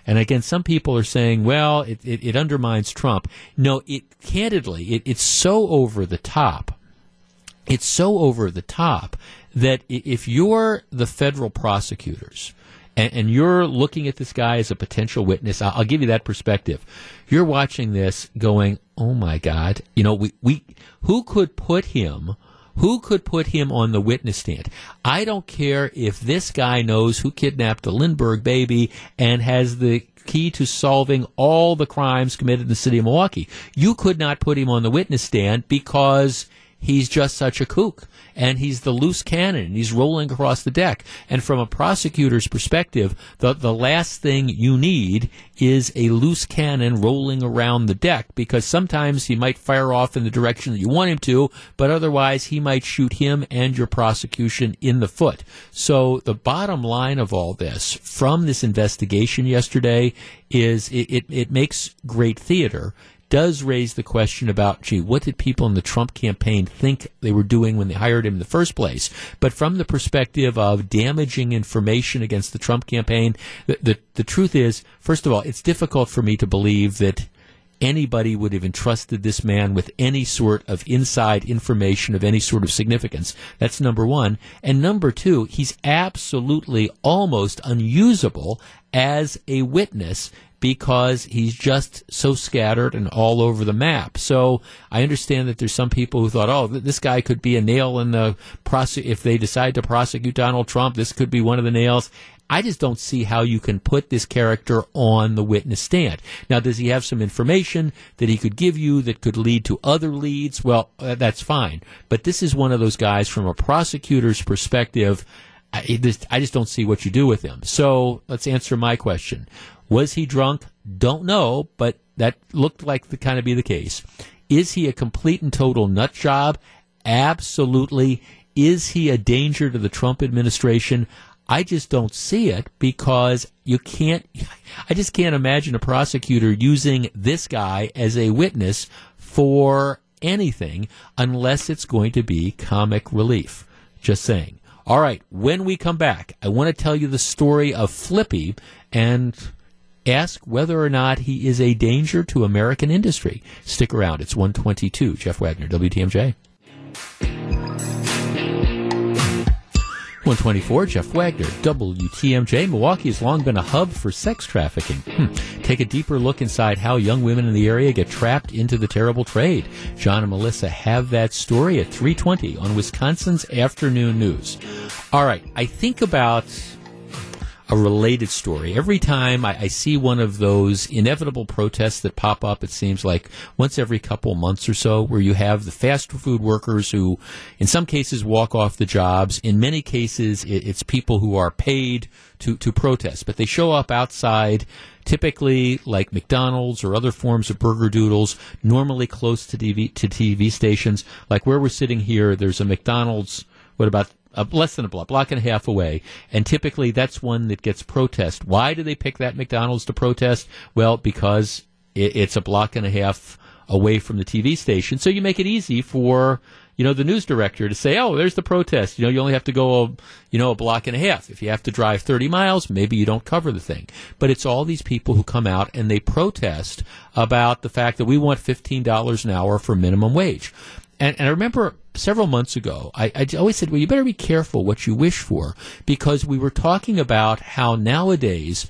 and again, some people are saying, well, it, it, it undermines Trump. No, it candidly, it, it's so over the top. It's so over the top that if you're the federal prosecutors, and, and, you're looking at this guy as a potential witness, I'll, I'll, give you that perspective. You're watching this going, oh my God, you know, we, we, who could put him, Who could put him on the witness stand? I don't care if this guy knows who kidnapped the Lindbergh baby and has the key to solving all the crimes committed in the city of Milwaukee. You could not put him on the witness stand because he's just such a kook and he's the loose cannon and he's rolling across the deck. And from a prosecutor's perspective, the, the last thing you need is a loose cannon rolling around the deck because sometimes he might fire off in the direction that you want him to, but otherwise he might shoot him and your prosecution in the foot. So the bottom line of all this from this investigation yesterday is it, it, it makes great theater does raise the question about, gee, what did people in the Trump campaign think they were doing when they hired him in the first place? But from the perspective of damaging information against the Trump campaign, the, the, the truth is, first of all, it's difficult for me to believe that anybody would have entrusted this man with any sort of inside information of any sort of significance. That's number one. And number two, he's absolutely almost unusable as a witness because he's just so scattered and all over the map. So I understand that there's some people who thought, oh, this guy could be a nail in the prose- if they decide to prosecute Donald Trump, this could be one of the nails. I just don't see how you can put this character on the witness stand. Now, does he have some information that he could give you that could lead to other leads? Well, uh, that's fine. But this is one of those guys from a prosecutor's perspective. I just don't see what you do with him. So let's answer my question. Was he drunk? Don't know, but that looked like the kind of be the case. Is he a complete and total nut job? Absolutely. Is he a danger to the Trump administration? I just don't see it because you can't, I just can't imagine a prosecutor using this guy as a witness for anything unless it's going to be comic relief. Just saying. All right, when we come back, I want to tell you the story of Flippy and ask whether or not he is a danger to American industry. Stick around. It's 122. Jeff Wagner, WTMJ. 124, Jeff Wagner, WTMJ. Milwaukee has long been a hub for sex trafficking. Hmm. Take a deeper look inside how young women in the area get trapped into the terrible trade. John and Melissa have that story at 320 on Wisconsin's Afternoon News. All right, I think about a related story. Every time I, I, see one of those inevitable protests that pop up, it seems like once every couple months or so, where you have the fast food workers who, in some cases, walk off the jobs. In many cases, it, it's people who are paid to, to protest, but they show up outside typically like McDonald's or other forms of burger doodles, normally close to TV, to TV stations. Like where we're sitting here, there's a McDonald's, what about less than a block, block and a half away. And typically that's one that gets protest. Why do they pick that McDonald's to protest? Well, because it, it's a block and a half away from the TV station. So you make it easy for, you know, the news director to say, oh, there's the protest. You know, you only have to go, a, you know, a block and a half. If you have to drive 30 miles, maybe you don't cover the thing. But it's all these people who come out and they protest about the fact that we want $15 an hour for minimum wage. And, and I remember several months ago, I, I always said, well, you better be careful what you wish for because we were talking about how nowadays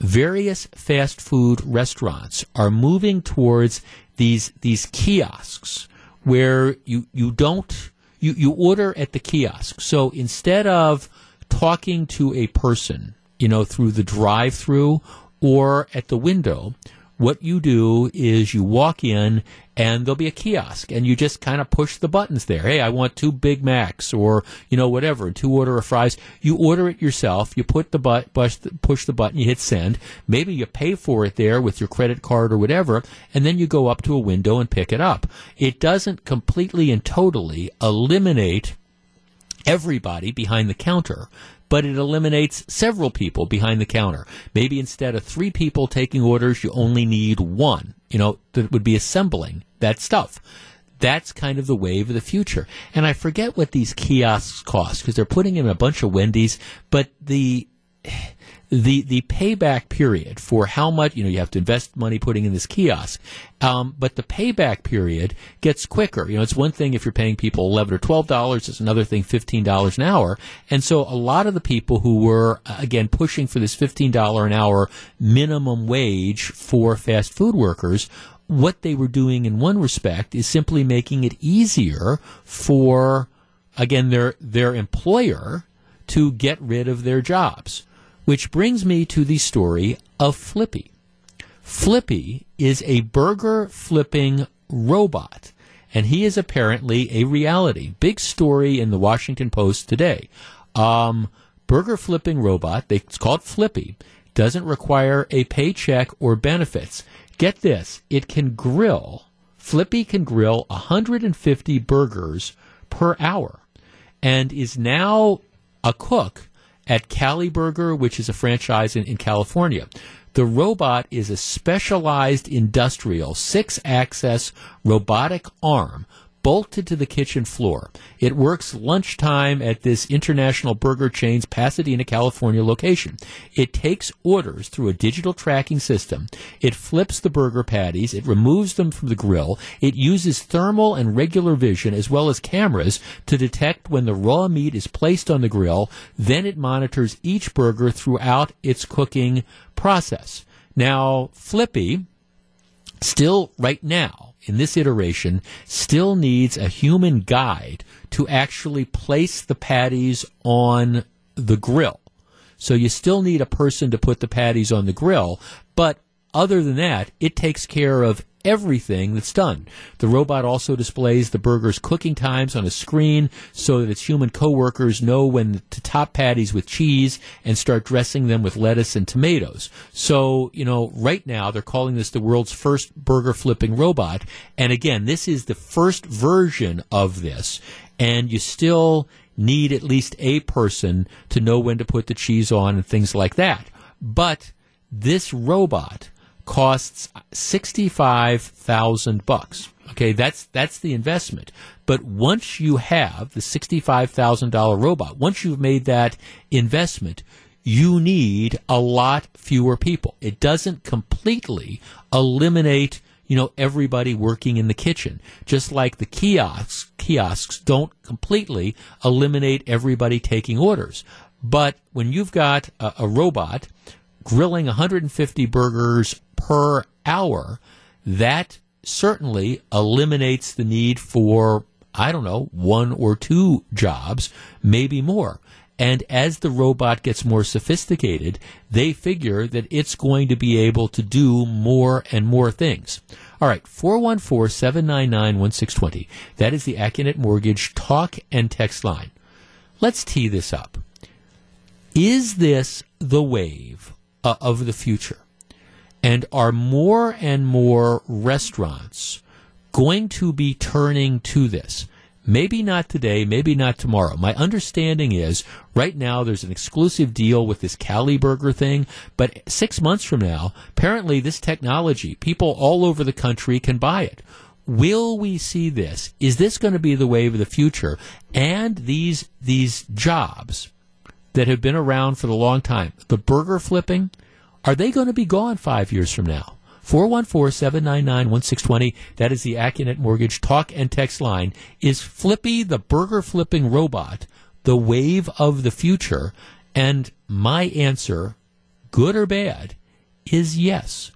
various fast food restaurants are moving towards these these kiosks where you you don't you, you order at the kiosk. So instead of talking to a person, you know, through the drive through or at the window, what you do is you walk in and there'll be a kiosk and you just kind of push the buttons there. Hey, I want two Big Macs or, you know, whatever, two order of fries. You order it yourself. You put the but, push push the button, you hit send. Maybe you pay for it there with your credit card or whatever, and then you go up to a window and pick it up. It doesn't completely and totally eliminate everybody behind the counter, but it eliminates several people behind the counter. Maybe instead of three people taking orders, you only need one, you know, that would be assembling that stuff. That's kind of the wave of the future. And I forget what these kiosks cost because they're putting in a bunch of Wendy's, but the the the payback period for how much you know you have to invest money putting in this kiosk, um, but the payback period gets quicker. You know, it's one thing if you're paying people eleven or twelve dollars; it's another thing fifteen dollars an hour. And so, a lot of the people who were uh, again pushing for this fifteen dollar an hour minimum wage for fast food workers what they were doing in one respect is simply making it easier for again, their their employer to get rid of their jobs. Which brings me to the story of Flippy. Flippy is a burger flipping robot, and he is apparently a reality. Big story in the Washington Post today. Um, burger flipping robot, it's called Flippy, doesn't require a paycheck or benefits. Get this, it can grill, Flippy can grill 150 burgers per hour and is now a cook at Cali Burger, which is a franchise in, in California. The robot is a specialized industrial six axis robotic arm bolted to the kitchen floor. It works lunchtime at this international burger chain's Pasadena, California location. It takes orders through a digital tracking system. It flips the burger patties. It removes them from the grill. It uses thermal and regular vision as well as cameras to detect when the raw meat is placed on the grill. Then it monitors each burger throughout its cooking process. Now, Flippy, still right now, in this iteration, still needs a human guide to actually place the patties on the grill. So you still need a person to put the patties on the grill, but other than that, it takes care of everything that's done. The robot also displays the burger's cooking times on a screen so that its human coworkers know when to top patties with cheese and start dressing them with lettuce and tomatoes. So, you know, right now they're calling this the world's first burger flipping robot. And again, this is the first version of this. And you still need at least a person to know when to put the cheese on and things like that. But this robot costs sixty-five thousand bucks. Okay, that's that's the investment. But once you have the sixty-five thousand dollar robot, once you've made that investment, you need a lot fewer people. It doesn't completely eliminate you know everybody working in the kitchen just like the kiosks kiosks don't completely eliminate everybody taking orders but when you've got a, a robot grilling 150 burgers per hour, that certainly eliminates the need for, I don't know, one or two jobs, maybe more. And as the robot gets more sophisticated, they figure that it's going to be able to do more and more things. All right, 414 799 1620. That is the Accunet Mortgage talk and text line. Let's tee this up. Is this the wave uh, of the future? And are more and more restaurants going to be turning to this? Maybe not today, maybe not tomorrow. My understanding is right now there's an exclusive deal with this Cali Burger thing, but six months from now, apparently this technology, people all over the country can buy it. Will we see this? Is this going to be the wave of the future? And these these jobs that have been around for the long time, the burger flipping, are they going to be gone five years from now? 414-799-1620. That is the Accunet Mortgage talk and text line. Is Flippy, the burger flipping robot, the wave of the future? And my answer, good or bad, is yes.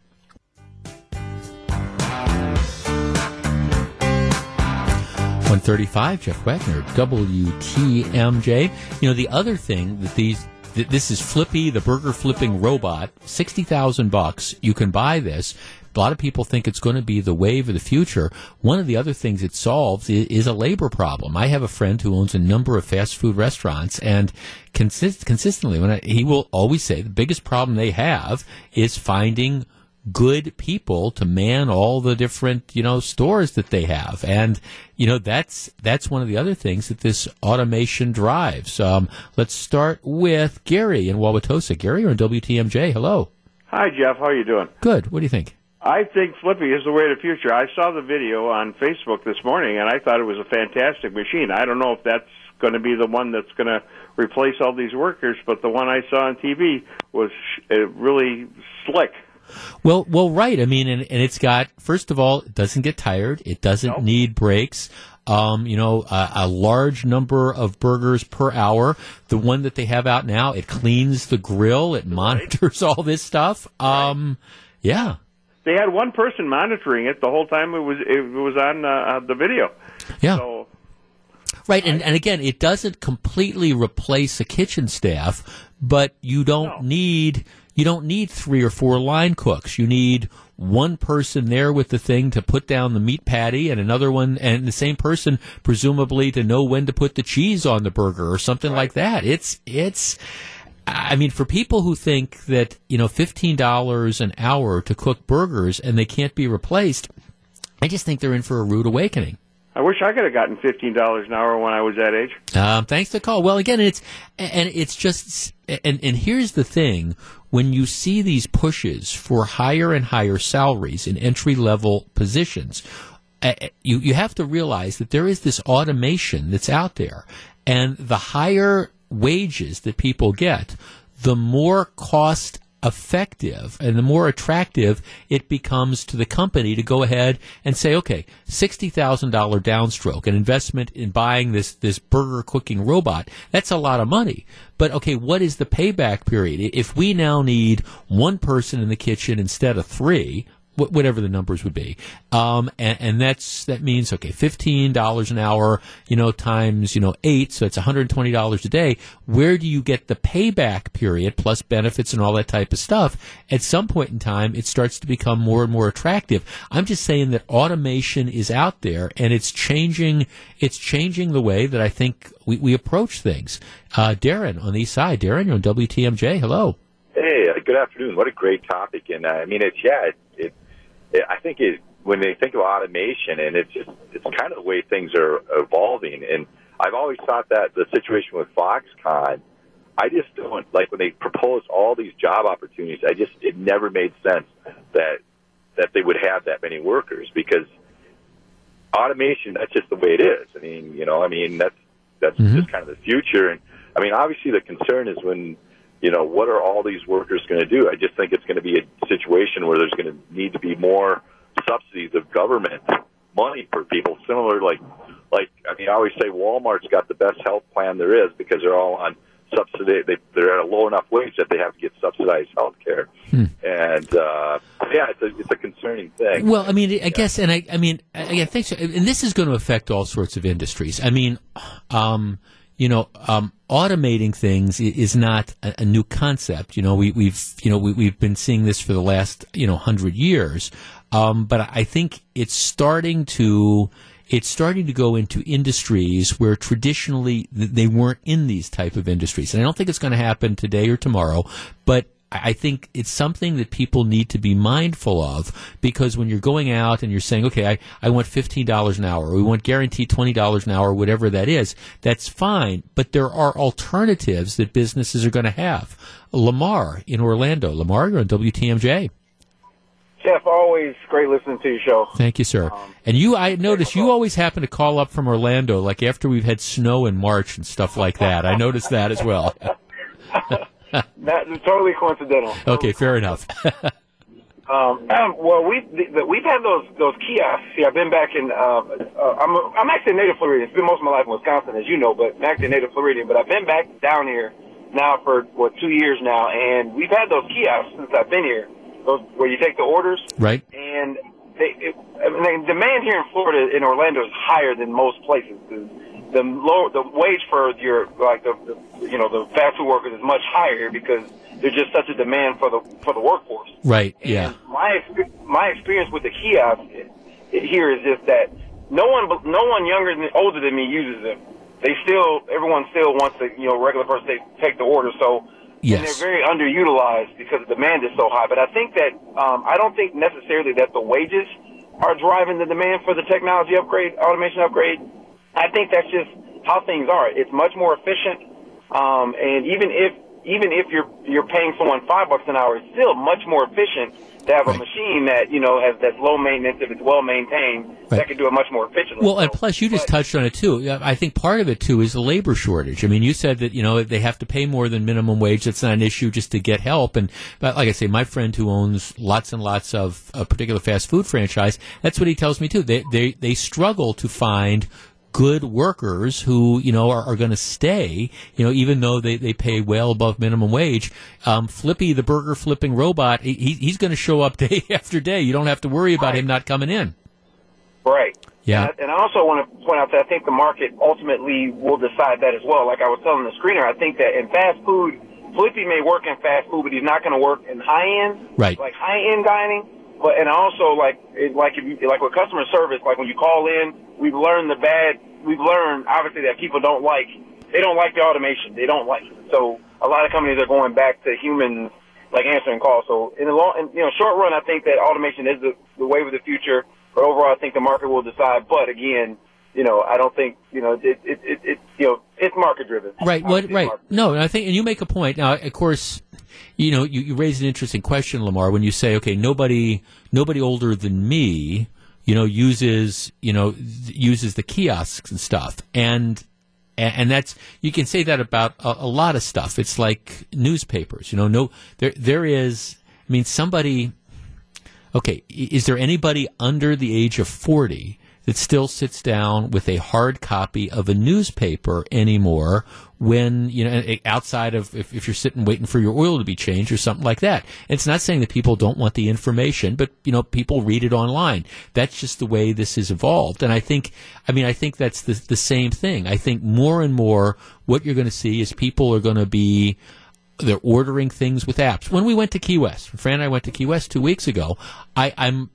135, Jeff Wagner, WTMJ. You know, the other thing that these th- this is Flippy, the burger flipping robot. Sixty thousand bucks. You can buy this. A lot of people think it's going to be the wave of the future. One of the other things it solves is, a labor problem. I have a friend who owns a number of fast food restaurants, and consist- consistently, when I, he will always say the biggest problem they have is finding good people to man all the different you know stores that they have and you know that's that's one of the other things that this automation drives um, let's start with gary in wauwatosa gary you're on wtmj hello Hi, Jeff. How are you doing? good what do you think I think Flippy is the way of the future. I saw the video on Facebook this morning, and I thought it was a fantastic machine. I don't know if that's going to be the one that's going to replace all these workers, but the one I saw on TV was really slick. Well, well, right. I mean, and, and it's got first of all, it doesn't get tired. It doesn't need breaks. Um, you know, a, a large number of burgers per hour. The one that they have out now, it cleans the grill. It monitors all this stuff. Um, yeah. They had one person monitoring it the whole time it was it was on uh, the video. Yeah. So Right, and, and again, it doesn't completely replace a kitchen staff, but you don't need you don't need three or four line cooks. You need one person there with the thing to put down the meat patty, and another one, and the same person presumably to know when to put the cheese on the burger or something like that. It's it's. I mean, for people who think that you know fifteen dollars an hour to cook burgers and they can't be replaced, I just think they're in for a rude awakening. I wish I could have gotten fifteen dollars an hour when I was that age. Um, thanks to the call. Well, again, it's and it's just and and here's the thing: when you see these pushes for higher and higher salaries in entry level positions, uh, you you have to realize that there is this automation that's out there, and the higher wages that people get, the more cost effective and the more attractive it becomes to the company to go ahead and say, okay, $60,000 downstroke, an investment in buying this, this burger cooking robot, that's a lot of money. But okay, what is the payback period? If we now need one person in the kitchen instead of three, wh- whatever the numbers would be. Um, and, and that's that means okay, fifteen dollars an hour, you know, times you know eight, so it's one hundred twenty dollars a day. Where do you get the payback period plus benefits and all that type of stuff? At some point in time, it starts to become more and more attractive. I'm just saying that automation is out there and it's changing. It's changing the way that I think we, we approach things. Uh, Darren on the east side, Darren, you're on WTMJ. Hello. Hey, uh, good afternoon. What a great topic, and uh, I mean, it's yeah, it, it, it. I think it when they think of automation, and it's just it's kind of the way things are evolving. And I've always thought that the situation with Foxconn, I just don't like when they proposed all these job opportunities. I just it never made sense that that they would have that many workers because automation that's just the way it is. I mean, you know, I mean that's that's mm-hmm. just kind of the future. And I mean, obviously the concern is when you know, what are all these workers going to do? I just think it's going to be a situation where there's going to need to be more subsidies of government money for people. Similar, like, like I mean, I always say Walmart's got the best health plan there is because they're all on subsidy. They, they're at a low enough wage that they have to get subsidized health care. And uh, yeah, it's a, it's a concerning thing. Well, I mean, I guess, and I, I mean, again, thanks. And this is going to affect all sorts of industries. I mean, um, you know, um, automating things is not a, a new concept. You know, we, we've, you know, we, we've been seeing this for the last, you know, hundred years. Um, but I think it's starting to, it's starting to go into industries where traditionally they weren't in these type of industries. And I don't think it's going to happen today or tomorrow, but I think it's something that people need to be mindful of because when you're going out and you're saying, okay, I, I want $15 an hour, or we want guaranteed $20 an hour, whatever that is, that's fine. But there are alternatives that businesses are going to have. Lamar in Orlando. Lamar, you're on WTMJ. Jeff, always great listening to your show. Thank you, sir. Um, and you, I notice you always happen to call up from Orlando, like after we've had snow in March and stuff like that. I noticed that as well. Is totally coincidental. okay, fair enough. Um, well, we the, we've had those those kiosks. See, I've been back in. Uh, uh, I'm a, I'm actually a native Floridian. It's been most of my life in Wisconsin, as you know, but I'm actually a native Floridian. But I've been back down here now for what two years now, and we've had those kiosks since I've been here. Those where you take the orders, right? and they, it, I mean, the demand here in Florida, in Orlando, is higher than most places. The, the low, the wage for your like the, the you know the fast food workers is much higher because there's just such a demand for the for the workforce. Right. Yeah. My my experience with the kiosk here is just that no one no one younger than older than me uses them. They still everyone still wants the you know regular person to take the order. So Yes. and they're very underutilized because the demand is so high. But I think that um, I don't think necessarily that the wages are driving the demand for the technology upgrade, automation upgrade. I think that's just how things are. It's much more efficient, um, and even if even if you're you're paying someone five bucks an hour, it's still much more efficient to have a machine that you know has that's low maintenance if it's well maintained that can do it much more efficiently. Well, and plus, you just touched on it too. I think part of it too is the labor shortage. I mean, you said that you know they have to pay more than minimum wage. That's not an issue just to get help. And but like I say, my friend who owns lots and lots of a particular fast food franchise, that's what he tells me too. They they they struggle to find good workers who you know are, are going to stay you know even though they, they pay well above minimum wage um, flippy the burger flipping robot he, he's going to show up day after day you don't have to worry about him not coming in Right. Yeah. And I also want to point out that I think the market ultimately will decide that as well. Like I was telling the screener, I think that in fast food, Flippy may work in fast food, but he's not going to work in high end, Right. like high end dining. But and also like it, like if you, like with customer service, like when you call in, we've learned the bad. We've learned obviously that people don't like they don't like the automation. They don't like it. So a lot of companies are going back to human like answering calls. So in the long, in, you know, short run, I think that automation is the, the wave of the future. But overall, I think the market will decide. But again, you know, I don't think you know it. It, it, it you know, it's market driven. Right. What? Right. No, and I think, and you make a point. Now, of course, you know, you, you raise an interesting question, Lamar, when you say, okay, nobody, nobody older than me, you know, uses, you know, uses the kiosks and stuff, and. And and that's you can say that about a, a lot of stuff. It's like newspapers, you know. No, there there is. I mean, somebody. Okay, is there anybody under the age of forty that still sits down with a hard copy of a newspaper anymore when, you know, outside of if, if you're sitting waiting for your oil to be changed or something like that. And it's not saying that people don't want the information, but, you know, people read it online. That's just the way this has evolved. And I think, I mean, I think that's the, the same thing. I think more and more what you're going to see is people are going to be, they're ordering things with apps. When we went to Key West, Fran and I went to Key West two weeks ago, I, I'm,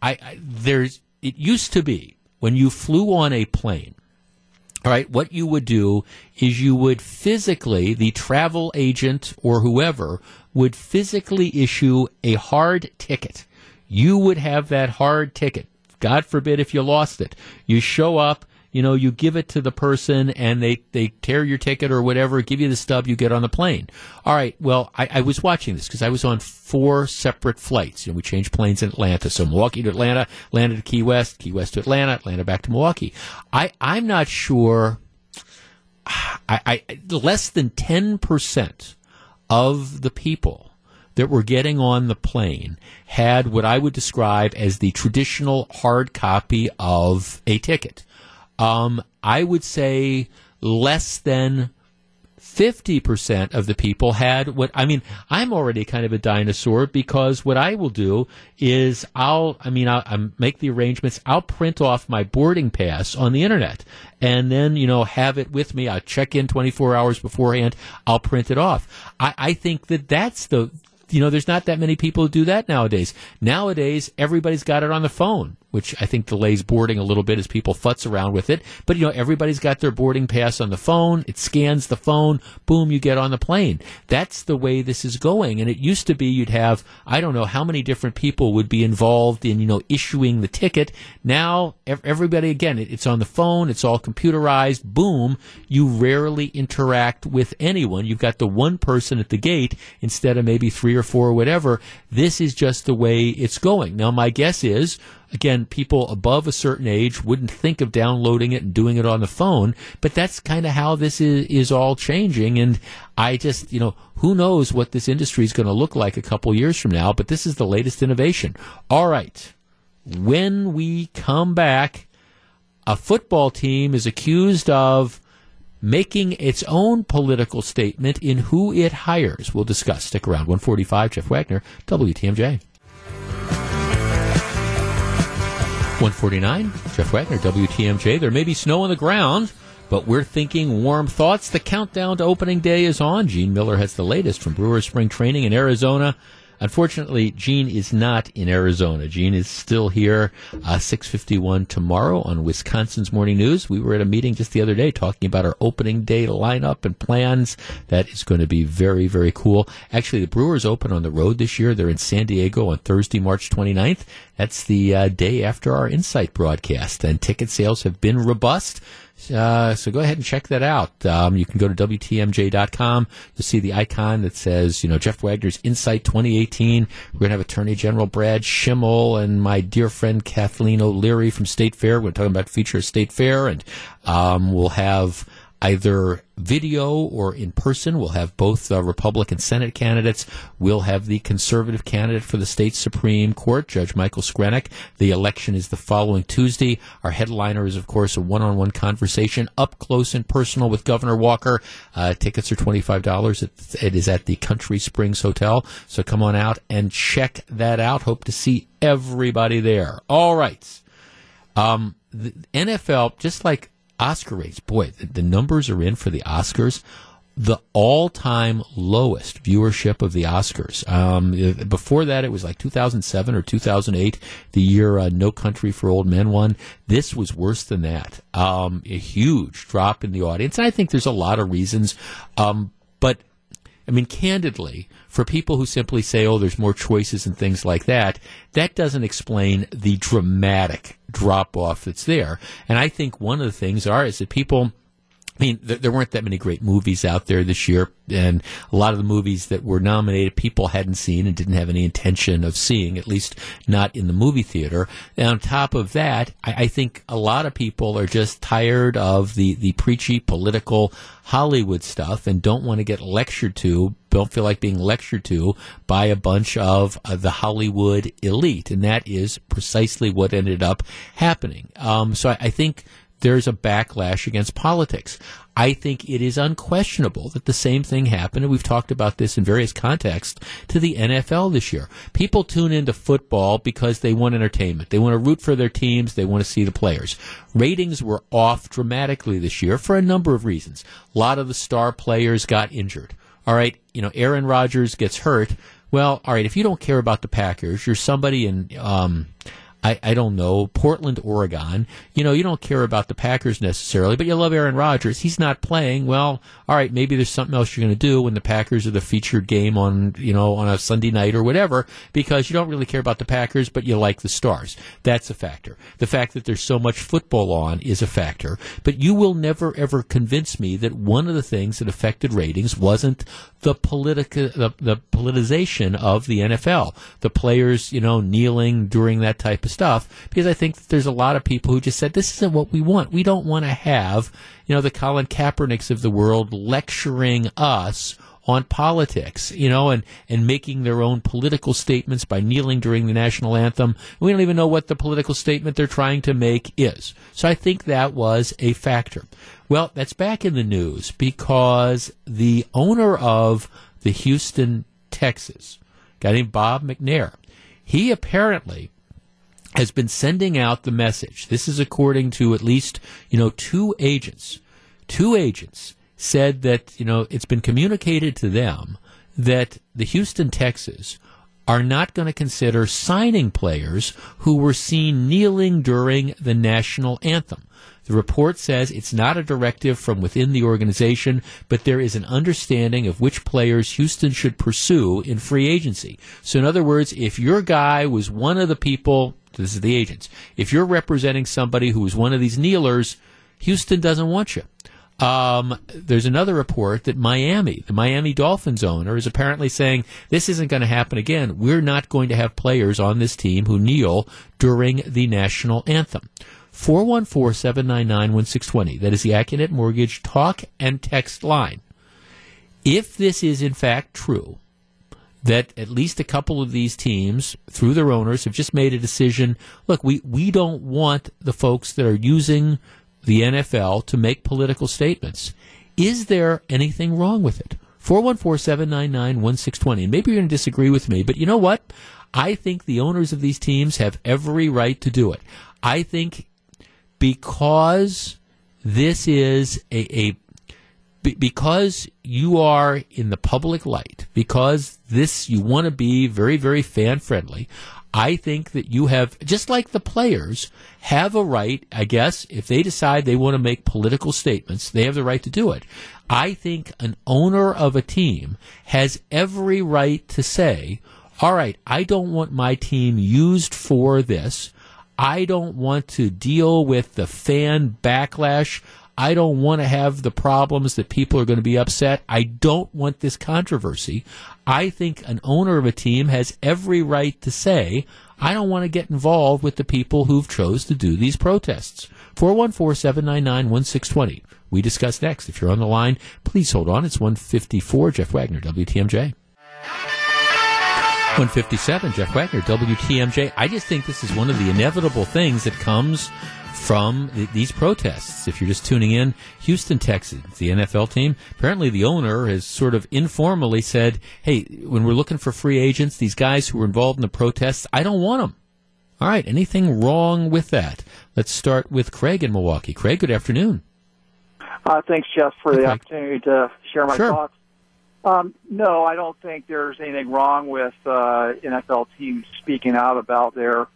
I, I there's, it used to be when you flew on a plane. Right, what you would do is you would physically, the travel agent or whoever would physically issue a hard ticket. You would have that hard ticket. God forbid if you lost it. You show up, you know, you give it to the person and they, they tear your ticket or whatever, give you the stub, you get on the plane. All right, well, I, I was watching this because I was on four separate flights. You know, we changed planes in Atlanta. So Milwaukee to Atlanta, landed to Key West, Key West to Atlanta, Atlanta back to Milwaukee. I, I'm not sure. I, I less than ten percent of the people that were getting on the plane had what I would describe as the traditional hard copy of a ticket. Um, I would say less than 50% of the people had what I mean I'm already kind of a dinosaur because what I will do is I'll I mean I'll, I'll make the arrangements. I'll print off my boarding pass on the internet and then you know have it with me. I'll check in 24 hours beforehand. I'll print it off. I, I think that that's the you know, there's not that many people who do that nowadays. Nowadays, everybody's got it on the phone, which I think delays boarding a little bit as people futz around with it. But, you know, everybody's got their boarding pass on the phone. It scans the phone. Boom, you get on the plane. That's the way this is going. And it used to be you'd have, I don't know how many different people would be involved in, you know, issuing the ticket. Now, everybody, again, it's on the phone. It's all computerized. Boom. You rarely interact with anyone. You've got the one person at the gate instead of maybe three or four or whatever. This is just the way it's going. Now, my guess is, again, people above a certain age wouldn't think of downloading it and doing it on the phone, but that's kind of how this is, is all changing. And I just, you know, who knows what this industry is going to look like a couple years from now, but this is the latest innovation. All right. When we come back, a football team is accused of making its own political statement in who it hires. We'll discuss. Stick around. 145, Jeff Wagner, WTMJ. 149, Jeff Wagner, WTMJ. There may be snow on the ground, but we're thinking warm thoughts. The countdown to opening day is on. Gene Miller has the latest from Brewers spring training in Arizona. Unfortunately, Gene is not in Arizona. Gene is still here, uh, 651 tomorrow on Wisconsin's Morning News. We were at a meeting just the other day talking about our opening day lineup and plans. That is going to be very, very cool. Actually, the Brewers open on the road this year. They're in San Diego on Thursday, March 29th. That's the uh, day after our Insight broadcast, and ticket sales have been robust. Uh, so go ahead and check that out. Um, you can go to WTMJ.com. You'll see the icon that says, you know, Jeff Wagner's Insight 2018. We're going to have Attorney General Brad Schimel and my dear friend Kathleen O'Leary from State Fair. We're talking about feature of State Fair, and um, we'll have either video or in person. We'll have both uh, Republican Senate candidates. We'll have the conservative candidate for the state Supreme Court, Judge Michael Screnock. The election is the following Tuesday. Our headliner is, of course, a one-on-one conversation up close and personal with Governor Walker. Uh, tickets are $25. It, it is at the Country Springs Hotel. So come on out and check that out. Hope to see everybody there. All right. Um, the NFL, just like Oscar rates, boy, the, the numbers are in for the Oscars. The all-time lowest viewership of the Oscars. Um, before that, it was like 2007 or 2008, the year uh, No Country for Old Men won. This was worse than that. Um, a huge drop in the audience, and I think there's a lot of reasons. Um, but I mean, candidly, for people who simply say, oh, there's more choices and things like that, that doesn't explain the dramatic drop off that's there. And I think one of the things are is that people. I mean, there, weren't that many great movies out there this year, and a lot of the movies that were nominated, people hadn't seen and didn't have any intention of seeing, at least not in the movie theater. And on top of that, I, I think a lot of people are just tired of the, the preachy political Hollywood stuff and don't want to get lectured to, don't feel like being lectured to by a bunch of uh, the Hollywood elite. And that is precisely what ended up happening. Um, so I, I think there's a backlash against politics. I think it is unquestionable that the same thing happened, and we've talked about this in various contexts, to the NFL this year. People tune into football because they want entertainment. They want to root for their teams. They want to see the players. Ratings were off dramatically this year for a number of reasons. A lot of the star players got injured. All right, you know, Aaron Rodgers gets hurt. Well, all right, if you don't care about the Packers, you're somebody in, um, I, I don't know, Portland, Oregon. You know, you don't care about the Packers necessarily, but you love Aaron Rodgers. He's not playing. Well, all right, maybe there's something else you're going to do when the Packers are the featured game on, you know, on a Sunday night or whatever, because you don't really care about the Packers, but you like the stars. That's a factor. The fact that there's so much football on is a factor. But you will never ever convince me that one of the things that affected ratings wasn't the politica, the, the politicization of the NFL. The players, you know, kneeling during that type of stuff because I think there's a lot of people who just said this isn't what we want. We don't want to have you know the Colin Kaepernicks of the world lecturing us on politics, you know, and, and making their own political statements by kneeling during the national anthem. We don't even know what the political statement they're trying to make is. So I think that was a factor. Well, that's back in the news because the owner of the Houston Texas, guy named Bob McNair, he apparently has been sending out the message. This is according to at least, you know, two agents. Two agents said that, you know, it's been communicated to them that the Houston Texans are not going to consider signing players who were seen kneeling during the national anthem. The report says it's not a directive from within the organization, but there is an understanding of which players Houston should pursue in free agency. So, in other words, if your guy was one of the people, this is the agents, if you're representing somebody who is one of these kneelers, Houston doesn't want you. Um, there's another report that Miami, the Miami Dolphins owner, is apparently saying this isn't going to happen again. We're not going to have players on this team who kneel during the national anthem. 414 799 1620. That is the Accunet Mortgage talk and text line. If this is in fact true, that at least a couple of these teams, through their owners, have just made a decision look, we, we don't want the folks that are using the NFL to make political statements. Is there anything wrong with it? 414 799 1620. And maybe you're going to disagree with me, but you know what? I think the owners of these teams have every right to do it. I think because this is a, a because you are in the public light, because this you want to be very, very fan friendly. I think that you have, just like the players, have a right, I guess, if they decide they want to make political statements, they have the right to do it. I think an owner of a team has every right to say, all right, I don't want my team used for this. I don't want to deal with the fan backlash. I don't want to have the problems that people are going to be upset. I don't want this controversy. I think an owner of a team has every right to say, I don't want to get involved with the people who've chose to do these protests. 414-799-1620. We discuss next. If you're on the line, please hold on. It's 154 Jeff Wagner, WTMJ. 157 Jeff Wagner, WTMJ. I just think this is one of the inevitable things that comes from th- these protests. If you're just tuning in, Houston Texans, the NFL team, apparently the owner has sort of informally said, hey, when we're looking for free agents, these guys who were involved in the protests, I don't want them. All right. Anything wrong with that? Let's start with Craig in Milwaukee. Craig, good afternoon. Uh, thanks, Jeff, for the opportunity to share my Sure. thoughts. Um, no, I don't think there's anything wrong with uh, NFL teams speaking out about their,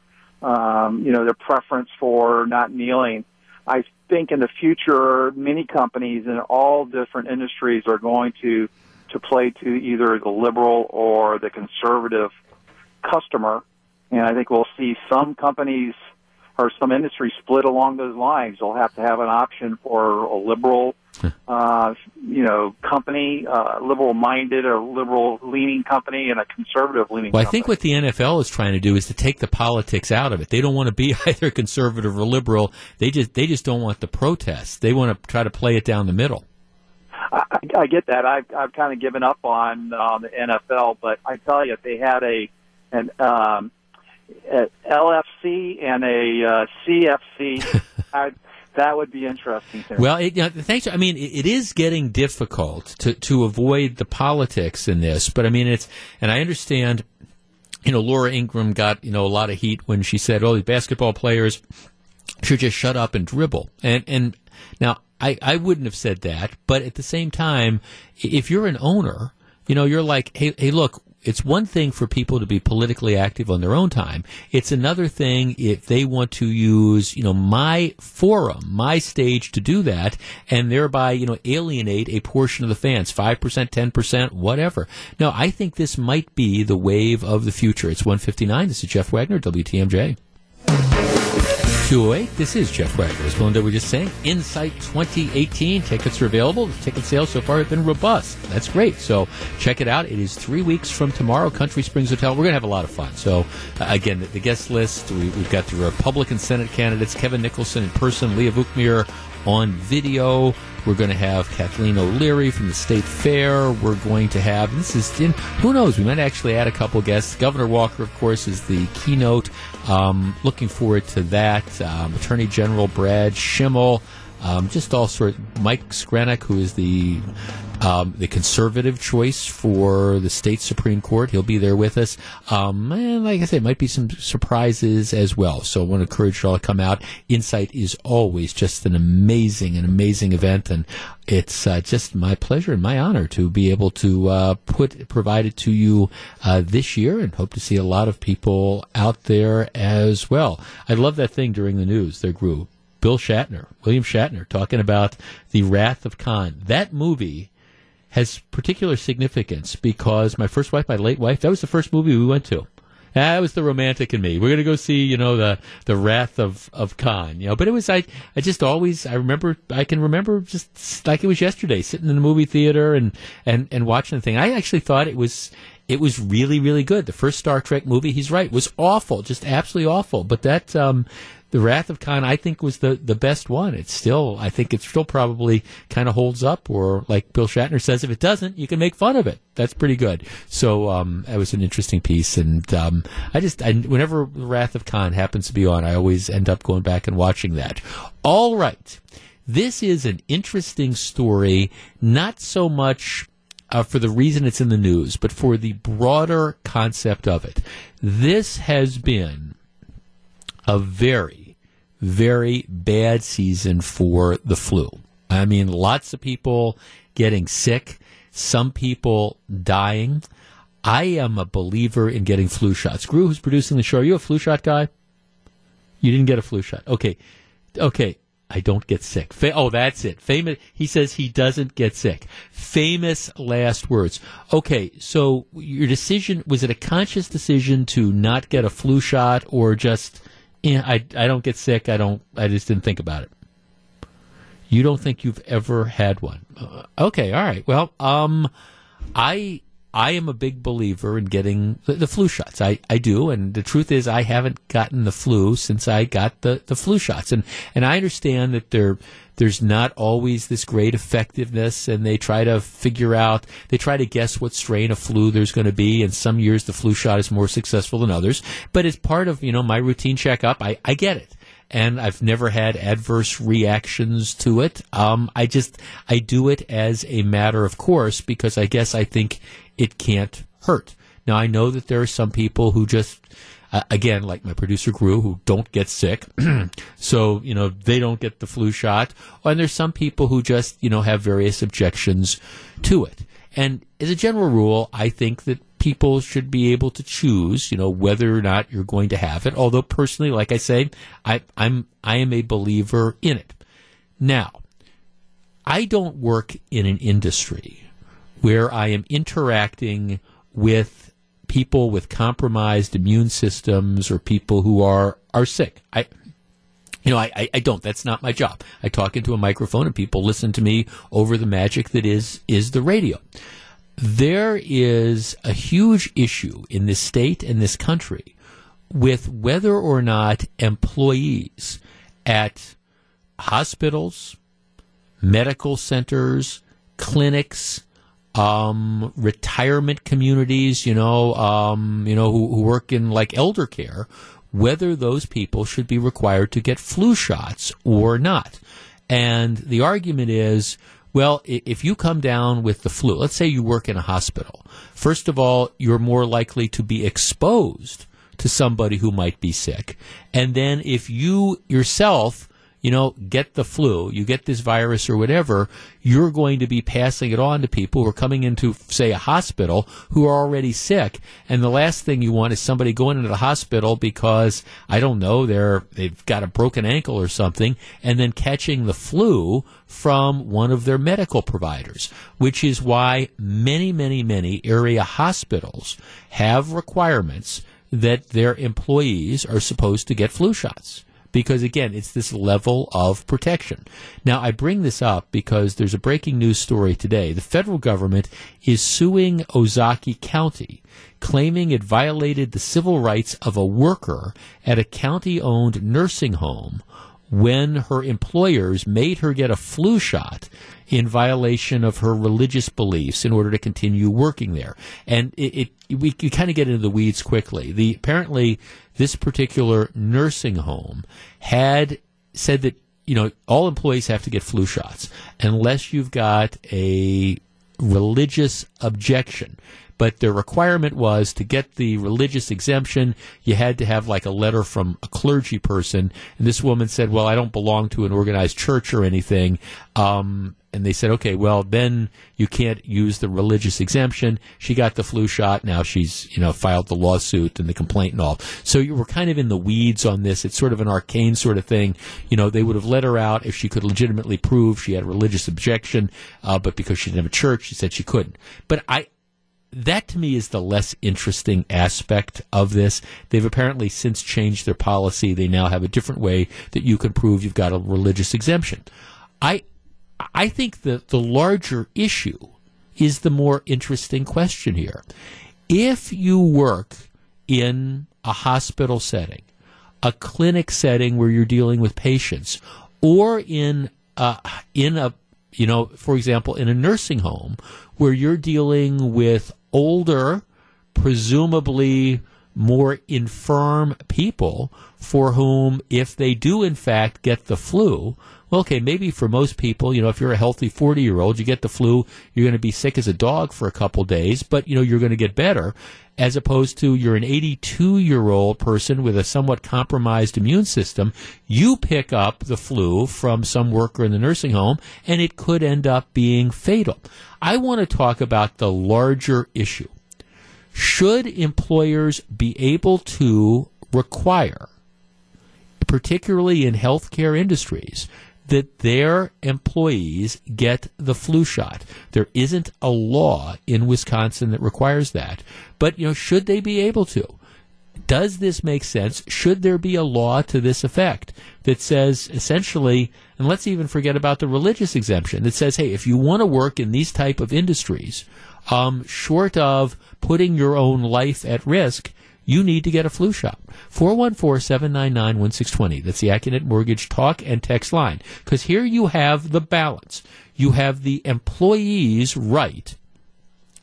um, you know, their preference for not kneeling. I think in the future, many companies in all different industries are going to to play to either the liberal or the conservative customer, and I think we'll see some companies or some industries split along those lines. They'll have to have an option for a liberal, uh, you know, company, uh, liberal-minded or liberal-leaning company, and a conservative-leaning. Company. Well, I company. think what the NFL is trying to do is to take the politics out of it. They don't want to be either conservative or liberal. They just they just don't want the protests. They want to try to play it down the middle. I, I get that. I've I've kind of given up on um, the NFL, but I tell you, if they had a an um, LFC and a uh, CFC, I, that would be interesting. Well, it, you know, thanks. I mean, it, it is getting difficult to to avoid the politics in this, but I mean, it's and I understand. You know, Laura Ingraham got you know a lot of heat when she said, "Oh, these basketball players should just shut up and dribble." And and now I I wouldn't have said that, but at the same time, if you're an owner, you know, you're like, "Hey, hey, look." It's one thing for people to be politically active on their own time. It's another thing if they want to use, you know, my forum, my stage to do that, and thereby, you know, alienate a portion of the fans, 5%, 10%, whatever. Now, I think this might be the wave of the future. It's 159. This is Jeff Wagner, WTMJ. 208. This is Jeff Wagner. As Belinda was just saying, Insight 2018 tickets are available. The ticket sales so far have been robust. That's great. So check it out. It is three weeks from tomorrow. Country Springs Hotel. We're going to have a lot of fun. So uh, again, the, the guest list. We, we've got the Republican Senate candidates: Kevin Nicholson in person, Leah Vukmir on video. We're going to have Kathleen O'Leary from the State Fair. We're going to have this is in, who knows? We might actually add a couple guests. Governor Walker, of course, is the keynote. Um, looking forward to that. Um, Attorney General Brad Schimel. Um, just all sorts. Mike Screnock, who is the um, the conservative choice for the state supreme court, he'll be there with us. Um, and like I said, might be some surprises as well. So I want to encourage you all to come out. Insight is always just an amazing, an amazing event, and it's uh, just my pleasure and my honor to be able to uh, put provide it to you uh, this year, and hope to see a lot of people out there as well. I love that thing during the news. There grew Bill Shatner, William Shatner, talking about the Wrath of Khan. That movie has particular significance because my first wife, my late wife, that was the first movie we went to. That was the romantic in me. We're going to go see, you know, the the Wrath of of Khan, you know. But it was I I just always I remember I can remember just like it was yesterday, sitting in the movie theater and and and watching the thing. I actually thought it was it was really really good. The first Star Trek movie, he's right, was awful, just absolutely awful. But that um the Wrath of Khan, I think, was the, the best one. It's still, I think, it still probably kind of holds up. Or like Bill Shatner says, if it doesn't, you can make fun of it. That's pretty good. So um, that was an interesting piece, and um, I just, I, whenever the Wrath of Khan happens to be on, I always end up going back and watching that. All right, this is an interesting story, not so much. Uh, for the reason it's in the news, but for the broader concept of it. This has been a very, very bad season for the flu. I mean, lots of people getting sick, some people dying. I am a believer in getting flu shots. Gru, who's producing the show, are you a flu shot guy? You didn't get a flu shot. Okay. Okay. I don't get sick. Fa- oh, that's it. Famous. He says he doesn't get sick. Famous last words. Okay, so your decision was it a conscious decision to not get a flu shot, or just, yeah, I I don't get sick. I don't. I just didn't think about it. You don't think you've ever had one? Uh, okay, all right. Well, um, I I am a big believer in getting the, the flu shots. I, I do, and the truth is, I haven't gotten the flu since I got the, the flu shots, and and I understand that there there's not always this great effectiveness, and they try to figure out, they try to guess what strain of flu there's going to be, and some years the flu shot is more successful than others. But as part of you know my routine checkup, I, I get it and I've never had adverse reactions to it. Um, I just I do it as a matter of course because I guess I think it can't hurt. Now, I know that there are some people who just, uh, again, like my producer crew who don't get sick. so, you know, they don't get the flu shot. And there's some people who just, you know, have various objections to it. And as a general rule, I think that people should be able to choose, you know, whether or not you're going to have it. Although personally, like I say, I, I'm, I am a believer in it. Now, I don't work in an industry where I am interacting with people with compromised immune systems or people who are, are sick. I, you know, I, I, don't. That's not my job. I talk into a microphone and people listen to me over the magic that is, is the radio. There is a huge issue in this state and this country with whether or not employees at hospitals, medical centers, clinics, um, retirement communities, you know, um, you know, who, who work in like elder care, whether those people should be required to get flu shots or not. And the argument is, well, if you come down with the flu, let's say you work in a hospital, first of all, you're more likely to be exposed to somebody who might be sick. And then if you yourself, you know, get the flu, you get this virus or whatever, you're going to be passing it on to people who are coming into, say, a hospital who are already sick. And the last thing you want is somebody going into the hospital because, I don't know, they're, they've got a broken ankle or something and then catching the flu from one of their medical providers, which is why many, many, many area hospitals have requirements that their employees are supposed to get flu shots. Because again, it's this level of protection. Now, I bring this up because there's a breaking news story today. The federal government is suing Ozaukee County, claiming it violated the civil rights of a worker at a county owned nursing home when her employers made her get a flu shot in violation of her religious beliefs in order to continue working there. And it, it we, we kind of get into the weeds quickly. The apparently this particular nursing home had said that you know all employees have to get flu shots unless you've got a religious objection. But the requirement was to get the religious exemption, you had to have like a letter from a clergy person. And this woman said, Well, I don't belong to an organized church or anything. Um, and they said, okay, well, then you can't use the religious exemption. She got the flu shot. Now she's, you know, filed the lawsuit and the complaint and all. So you were kind of in the weeds on this. It's sort of an arcane sort of thing. You know, they would have let her out if she could legitimately prove she had a religious objection, uh, but because she didn't have a church, she said she couldn't. But I, that to me is the less interesting aspect of this. They've apparently since changed their policy. They now have a different way that you can prove you've got a religious exemption. I I think that the larger issue is the more interesting question here. If you work in a hospital setting, a clinic setting where you're dealing with patients, or in a, in a you know, for example, in a nursing home where you're dealing with older, presumably more infirm people for whom, if they do in fact get the flu, well, okay, maybe for most people, you know, if you're a healthy 40 year old, you get the flu, you're going to be sick as a dog for a couple days, but, you know, you're going to get better. As opposed to you're an 82 year old person with a somewhat compromised immune system, you pick up the flu from some worker in the nursing home and it could end up being fatal. I want to talk about the larger issue. Should employers be able to require, particularly in healthcare industries, that their employees get the flu shot. There isn't a law in Wisconsin that requires that. But, you know, should they be able to? Does this make sense? Should there be a law to this effect that says essentially, and let's even forget about the religious exemption that says, hey, if you want to work in these type of industries, um, short of putting your own life at risk, you need to get a flu shot. 414-799-1620. That's the Accunet Mortgage talk and text line. Because here you have the balance. You have the employee's right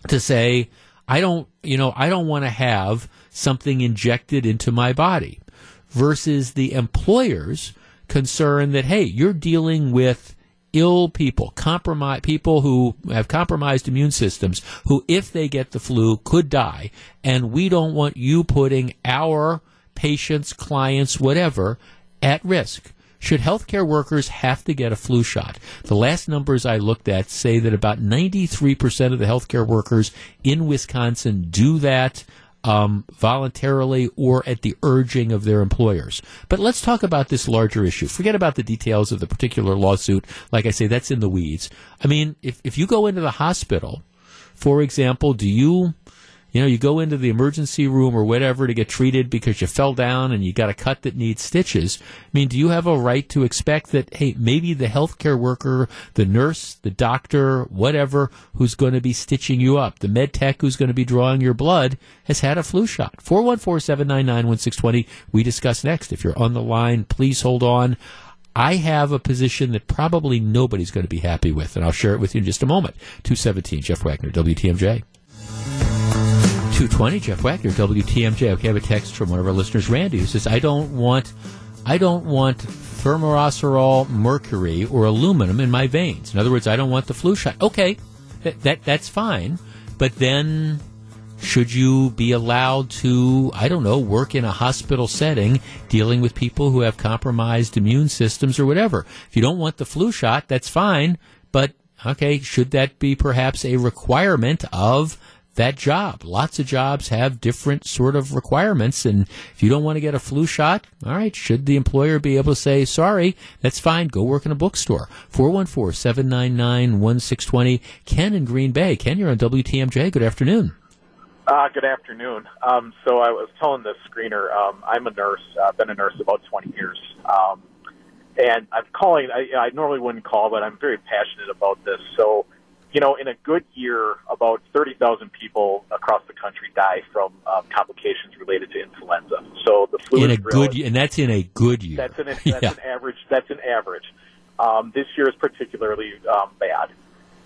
to say, I don't, you know, I don't want to have something injected into my body versus the employer's concern that, hey, you're dealing with ill people, compromise people who have compromised immune systems, who if they get the flu could die, and we don't want you putting our patients, clients, whatever, at risk. Should healthcare workers have to get a flu shot? The last numbers I looked at say that about 93% of the healthcare workers in Wisconsin do that um, voluntarily or at the urging of their employers. But let's talk about this larger issue. Forget about the details of the particular lawsuit. Like I say, that's in the weeds. I mean, if, if you go into the hospital, for example, do you you know, you go into the emergency room or whatever to get treated because you fell down and you got a cut that needs stitches. I mean, do you have a right to expect that, hey, maybe the healthcare worker, the nurse, the doctor, whatever, who's going to be stitching you up, the med tech who's going to be drawing your blood, has had a flu shot? 414 799 1620. We discuss next. If you're on the line, please hold on. I have a position that probably nobody's going to be happy with, and I'll share it with you in just a moment. 217, Jeff Wagner, WTMJ. 220, Jeff Wagner, WTMJ. Okay, I have a text from one of our listeners, Randy, who says, I don't want, I don't want thimerosal mercury or aluminum in my veins. In other words, I don't want the flu shot. Okay, that, that that's fine. But then should you be allowed to, I don't know, work in a hospital setting dealing with people who have compromised immune systems or whatever? If you don't want the flu shot, that's fine. But, okay, should that be perhaps a requirement of that job. Lots of jobs have different sort of requirements, and if you don't want to get a flu shot, all right, should the employer be able to say, sorry, that's fine, go work in a bookstore? 414 799 1620. Ken in Green Bay. Ken, you're on WTMJ. Good afternoon. Uh, good afternoon. Um, so I was telling the screener, um, I'm a nurse. I've uh, been a nurse about 20 years. Um, and I'm calling, I, I normally wouldn't call, but I'm very passionate about this. So you know, in a good year, about 30,000 people across the country die from um, complications related to influenza. So the flu in a good, and that's in a good year. That's an that's Yeah. an average. That's an average. Um, this year is particularly um, bad.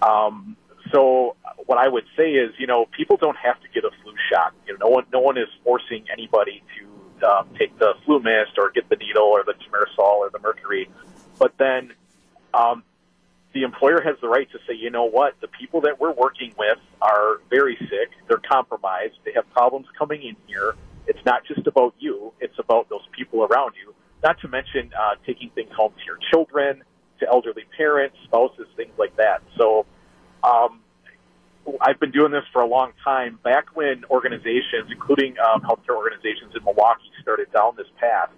Um, so what I would say is, you know, people don't have to get a flu shot. You know, no one no one is forcing anybody to um, take the flu mist or get the needle or the thimerosal or the mercury. But then um, the employer has the right to say, you know what, the people that we're working with are very sick, they're compromised, they have problems coming in here. It's not just about you, it's about those people around you. Not to mention uh, taking things home to your children, to elderly parents, spouses, things like that. So um, I've been doing this for a long time. Back when organizations, including um, healthcare organizations in Milwaukee, started down this path,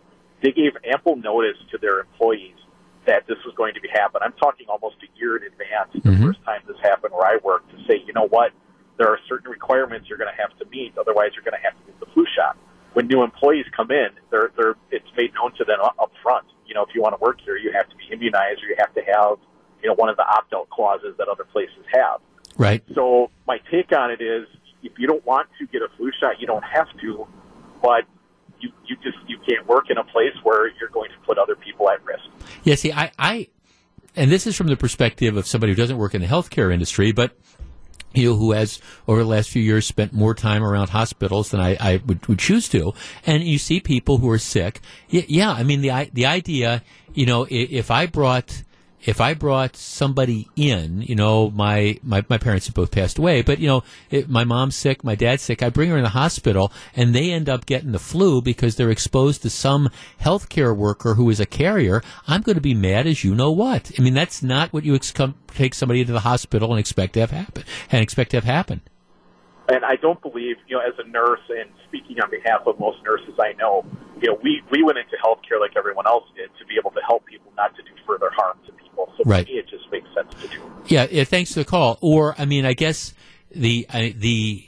they gave ample notice to their employees that this was going to be happen. I'm talking almost a year in advance. The Mhm. first time this happened, where I worked, to say, you know what, there are certain requirements you're going to have to meet, otherwise you're going to have to get the flu shot. When new employees come in, they're, they're, it's made known to them up front. You know, if you want to work here, you have to be immunized, or you have to have, you know, one of the opt-out clauses that other places have. Right. So my take on it is, if you don't want to get a flu shot, you don't have to, but you you just you can't work in a place where you're going to put other people at risk. Yeah, see, I, I, and this is from the perspective of somebody who doesn't work in the healthcare industry, but you know, who has over the last few years spent more time around hospitals than I, I would, would choose to, and you see people who are sick. Yeah, I mean the the idea, you know, if I brought if I brought somebody in, you know, my, my, my parents have both passed away, but, you know, if my mom's sick, my dad's sick, I bring her in the hospital and they end up getting the flu because they're exposed to some healthcare worker who is a carrier, I'm going to be mad as you know what. I mean, that's not what you ex- come, take somebody into the hospital and expect to have happen, and expect to have happen. And I don't believe, you know, as a nurse and speaking on behalf of most nurses I know, you know, we, we went into healthcare like everyone else did to be able to help people not to do further harm to people. So Right. it just makes sense to do. Yeah, yeah. Thanks for the call. Or, I mean, I guess the I, the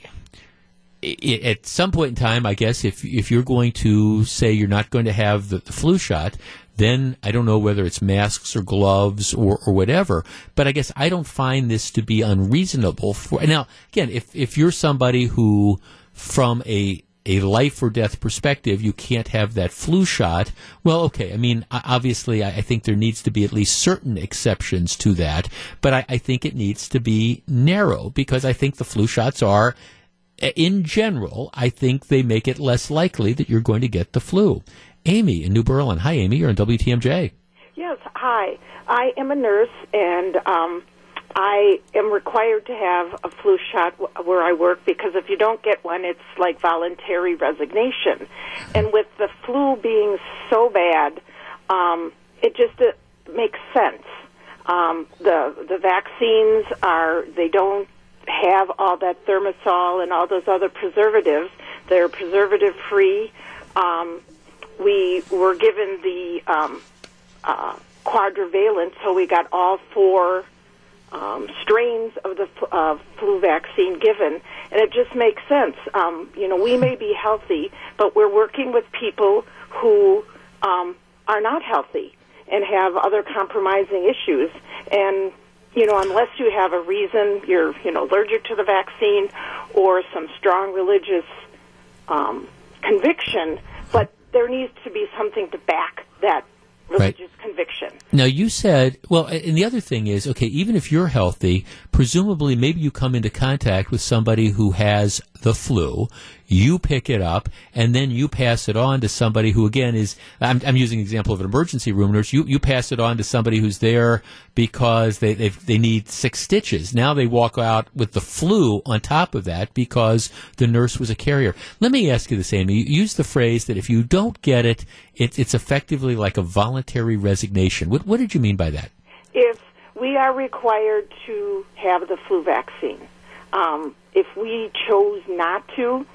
at some point in time, I guess if if you're going to say you're not going to have the, the flu shot, then I don't know whether it's masks or gloves or, or whatever. But I guess I don't find this to be unreasonable. For now, again, if if you're somebody who, from a a life or death perspective, you can't have that flu shot. Well, okay. I mean, obviously, I, think there needs to be at least certain exceptions to that, but I, I think it needs to be narrow because I think the flu shots are, in general, I think they make it less likely that you're going to get the flu. Amy in New Berlin. Hi, Amy. You're on WTMJ. Yes. hi. I am a nurse, and um, I am required to have a flu shot where I work because if you don't get one, it's like voluntary resignation. And with the flu being so bad, um, it just uh, makes sense. Um, the the vaccines are they don't have all that thimerosal and all those other preservatives. They're preservative free. Um, we were given the um, uh, quadrivalent, so we got all four um, strains of the uh, flu vaccine given, and it just makes sense. Um, you know, we may be healthy, but we're working with people who um, are not healthy and have other compromising issues. And you know, unless you have a reason, you're you know allergic to the vaccine or some strong religious um, conviction, but there needs to be something to back that religious conviction. Now you said, well, and the other thing is, okay, even if you're healthy, presumably maybe you come into contact with somebody who has the flu, you pick it up, and then you pass it on to somebody who, again, is, I'm, I'm using an example of an emergency room nurse, you, you pass it on to somebody who's there because they, they, need six stitches. Now they walk out with the flu on top of that because the nurse was a carrier. Let me ask you this, Amy. You use the phrase that if you don't get it, it it's effectively like a voluntary resignation. What, what did you mean by that? If we are required to have the flu vaccine, um, if we chose not to,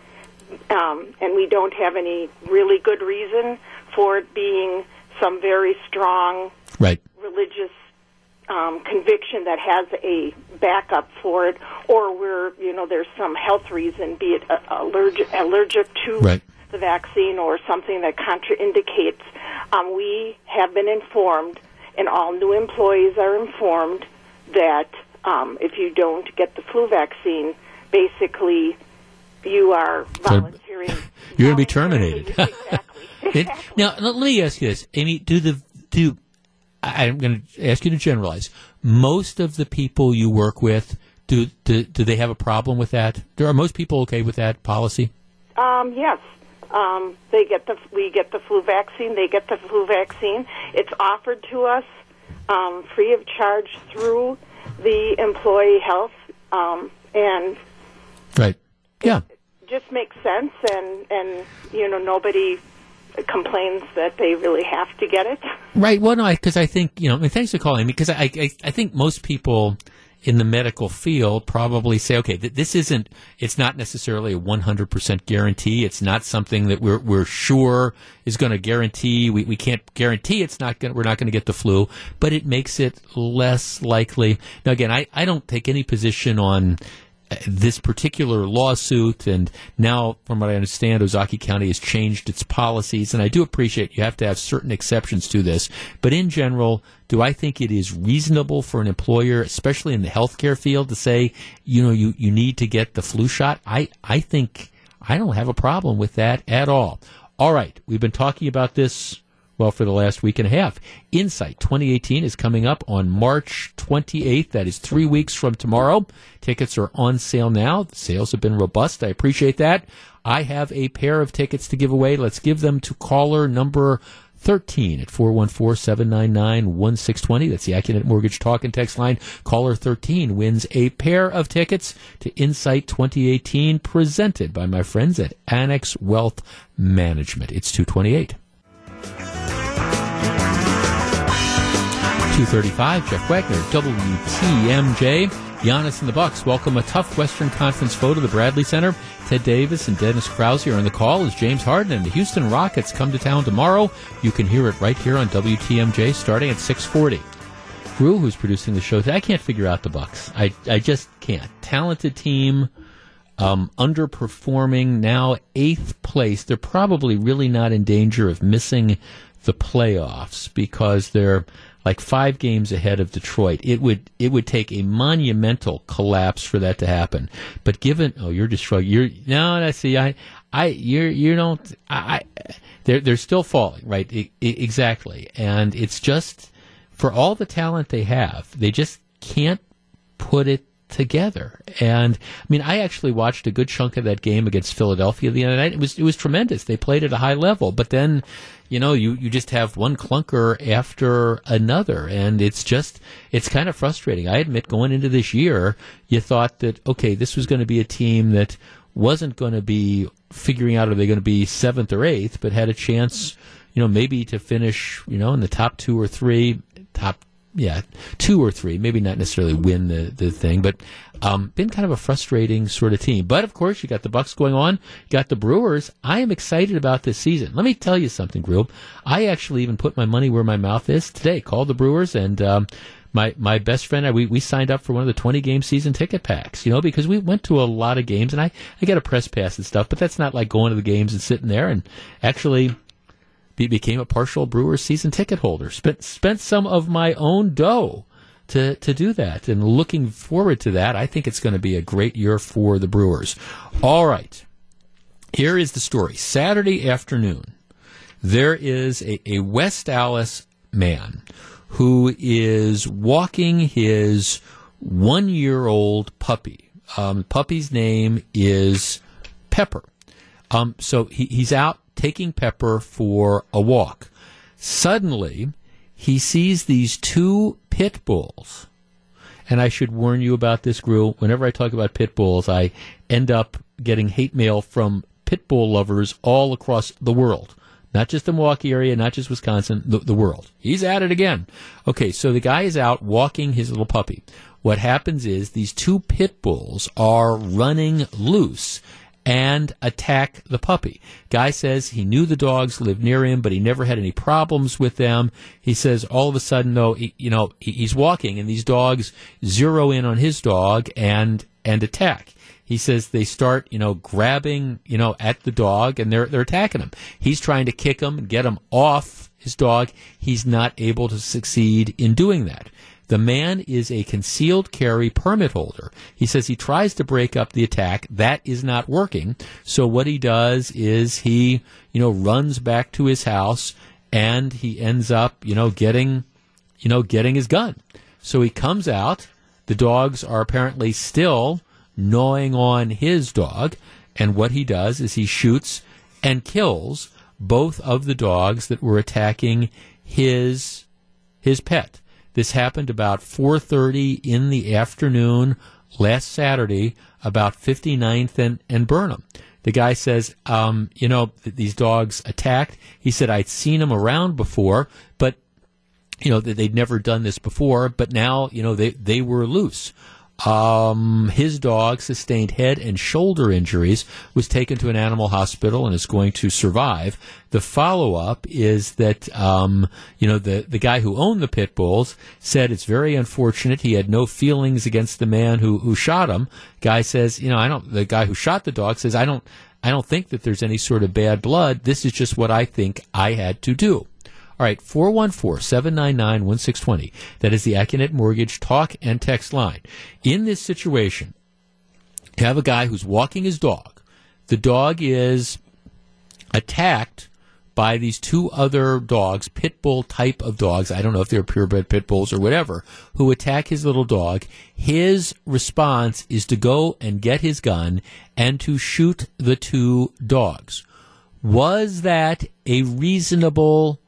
um, and we don't have any really good reason for it being some very strong Right. religious um, conviction that has a backup for it, or we're you know there's some health reason, be it uh, allergic allergic to Right. the vaccine or something that contraindicates. Um, we have been informed, and all new employees are informed that um, if you don't get the flu vaccine, basically you are volunteering. You're going to be terminated. It- now, let me ask you this, Amy. Do the do I'm going to ask you to generalize. Most of the people you work with, do do, do they have a problem with that? Are most people okay with that policy? Um, yes. Um, they get the we get the flu vaccine. They get the flu vaccine. It's offered to us um, free of charge through the employee health, um, and Right. Yeah. just makes sense. And and you know nobody complains that they really have to get it. Right. Well, no, because I, think you know. I mean, thanks for calling me because I, I I think most people in the medical field probably say, okay, th- this isn't. It's not necessarily a one hundred percent guarantee. It's not something that we're we're sure is going to guarantee. We we can't guarantee it's not going. We're not going to get the flu, but it makes it less likely. Now, again, I I don't take any position on this particular lawsuit, and now, from what I understand, Ozaukee County has changed its policies, and I do appreciate you have to have certain exceptions to this. But in general, do I think it is reasonable for an employer, especially in the healthcare field, to say, you know, you, you need to get the flu shot? I, I think I don't have a problem with that at all. All right, we've been talking about this well, for the last week and a half. Insight 2018 is coming up on March 28th. That is three weeks from tomorrow. Tickets are on sale now. The sales have been robust. I appreciate that. I have a pair of tickets to give away. Let's give them to caller number 13 at 414-799-1620. That's the Accunet Mortgage Talk and Text line. Caller 13 wins a pair of tickets to Insight 2018 presented by my friends at Annex Wealth Management. It's 228. 235, Jeff Wagner, WTMJ. Giannis and the Bucks welcome a tough Western Conference foe to the Bradley Center. Ted Davis and Dennis Krause are on the call as James Harden and the Houston Rockets come to town tomorrow. You can hear it right here on WTMJ starting at 640. Drew, who's producing the show, I can't figure out the Bucks. I, I just can't. Talented team, um, underperforming, now eighth place. They're probably really not in danger of missing the playoffs because they're like five games ahead of Detroit. It would it would take a monumental collapse for that to happen. But given oh you're shrugging. You're no, I see. I I you're you don't I, I they're they're still falling right I, I, exactly, and it's just for all the talent they have, they just can't put it together. And I mean, I actually watched a good chunk of that game against Philadelphia the other night. It was it was tremendous. They played at a high level, but then, you know, you you just have one clunker after another, and it's just it's kind of frustrating. I admit, going into this year, you thought that okay, this was going to be a team that wasn't going to be figuring out are they going to be seventh or eighth, but had a chance, you know, maybe to finish, you know, in the top two or three, top yeah, two or three, maybe not necessarily win the, the thing, but um, been kind of a frustrating sort of team. But of course, you got the Bucks going on, you got the Brewers. I am excited about this season. Let me tell you something, Group. I actually even put my money where my mouth is today. Called the Brewers and. Um, my, my best friend, we, we signed up for one of the 20 game season ticket packs, you know, because we went to a lot of games and I, I get a press pass and stuff, but that's not like going to the games and sitting there and actually be, became a partial Brewers season ticket holder. Spent spent some of my own dough to to do that, and looking forward to that. I think it's going to be a great year for the Brewers. All right, here is the story. Saturday afternoon, there is a, a West Allis man who is walking his one year old puppy. Um, puppy's name is Pepper. Um, so he, he's out taking Pepper for a walk. Suddenly, he sees these two pit bulls. And I should warn you about this, Grill. Whenever I talk about pit bulls, I end up getting hate mail from pit bull lovers all across the world. Not just the Milwaukee area, not just Wisconsin, the, the world. He's at it again. Okay, so the guy is out walking his little puppy. What happens is these two pit bulls are running loose and attack the puppy. Guy says he knew the dogs lived near him, but he never had any problems with them. He says all of a sudden, though, he, you know, he, he's walking and these dogs zero in on his dog and and attack. He says they start, you know, grabbing, you know, at the dog and they're they're attacking him. He's trying to kick him and get him off his dog. He's not able to succeed in doing that. The man is a concealed carry permit holder. He says he tries to break up the attack. That is not working. So what he does is he, you know, runs back to his house and he ends up, you know, getting, you know, getting his gun. So he comes out. The dogs are apparently still gnawing on his dog. And what he does is he shoots and kills both of the dogs that were attacking his, his pet. This happened about 4:30 in the afternoon last Saturday, about 59th and, and Burnham. The guy says, um, you know, th- these dogs attacked. He said I'd seen them around before, but you know that they'd never done this before. But now, you know, they they were loose. Um, his dog sustained head and shoulder injuries, was taken to an animal hospital and is going to survive. The follow up is that, um, you know, the, the guy who owned the pit bulls said it's very unfortunate. He had no feelings against the man who, who shot him. Guy says, you know, I don't, the guy who shot the dog says, I don't, I don't think that there's any sort of bad blood. This is just what I think I had to do. All right, 414 799 1620. That is the Accunet Mortgage talk and text line. In this situation, you have a guy who's walking his dog. The dog is attacked by these two other dogs, pit bull type of dogs. I don't know if they're purebred pit bulls or whatever, who attack his little dog. His response is to go and get his gun and to shoot the two dogs. Was that a reasonable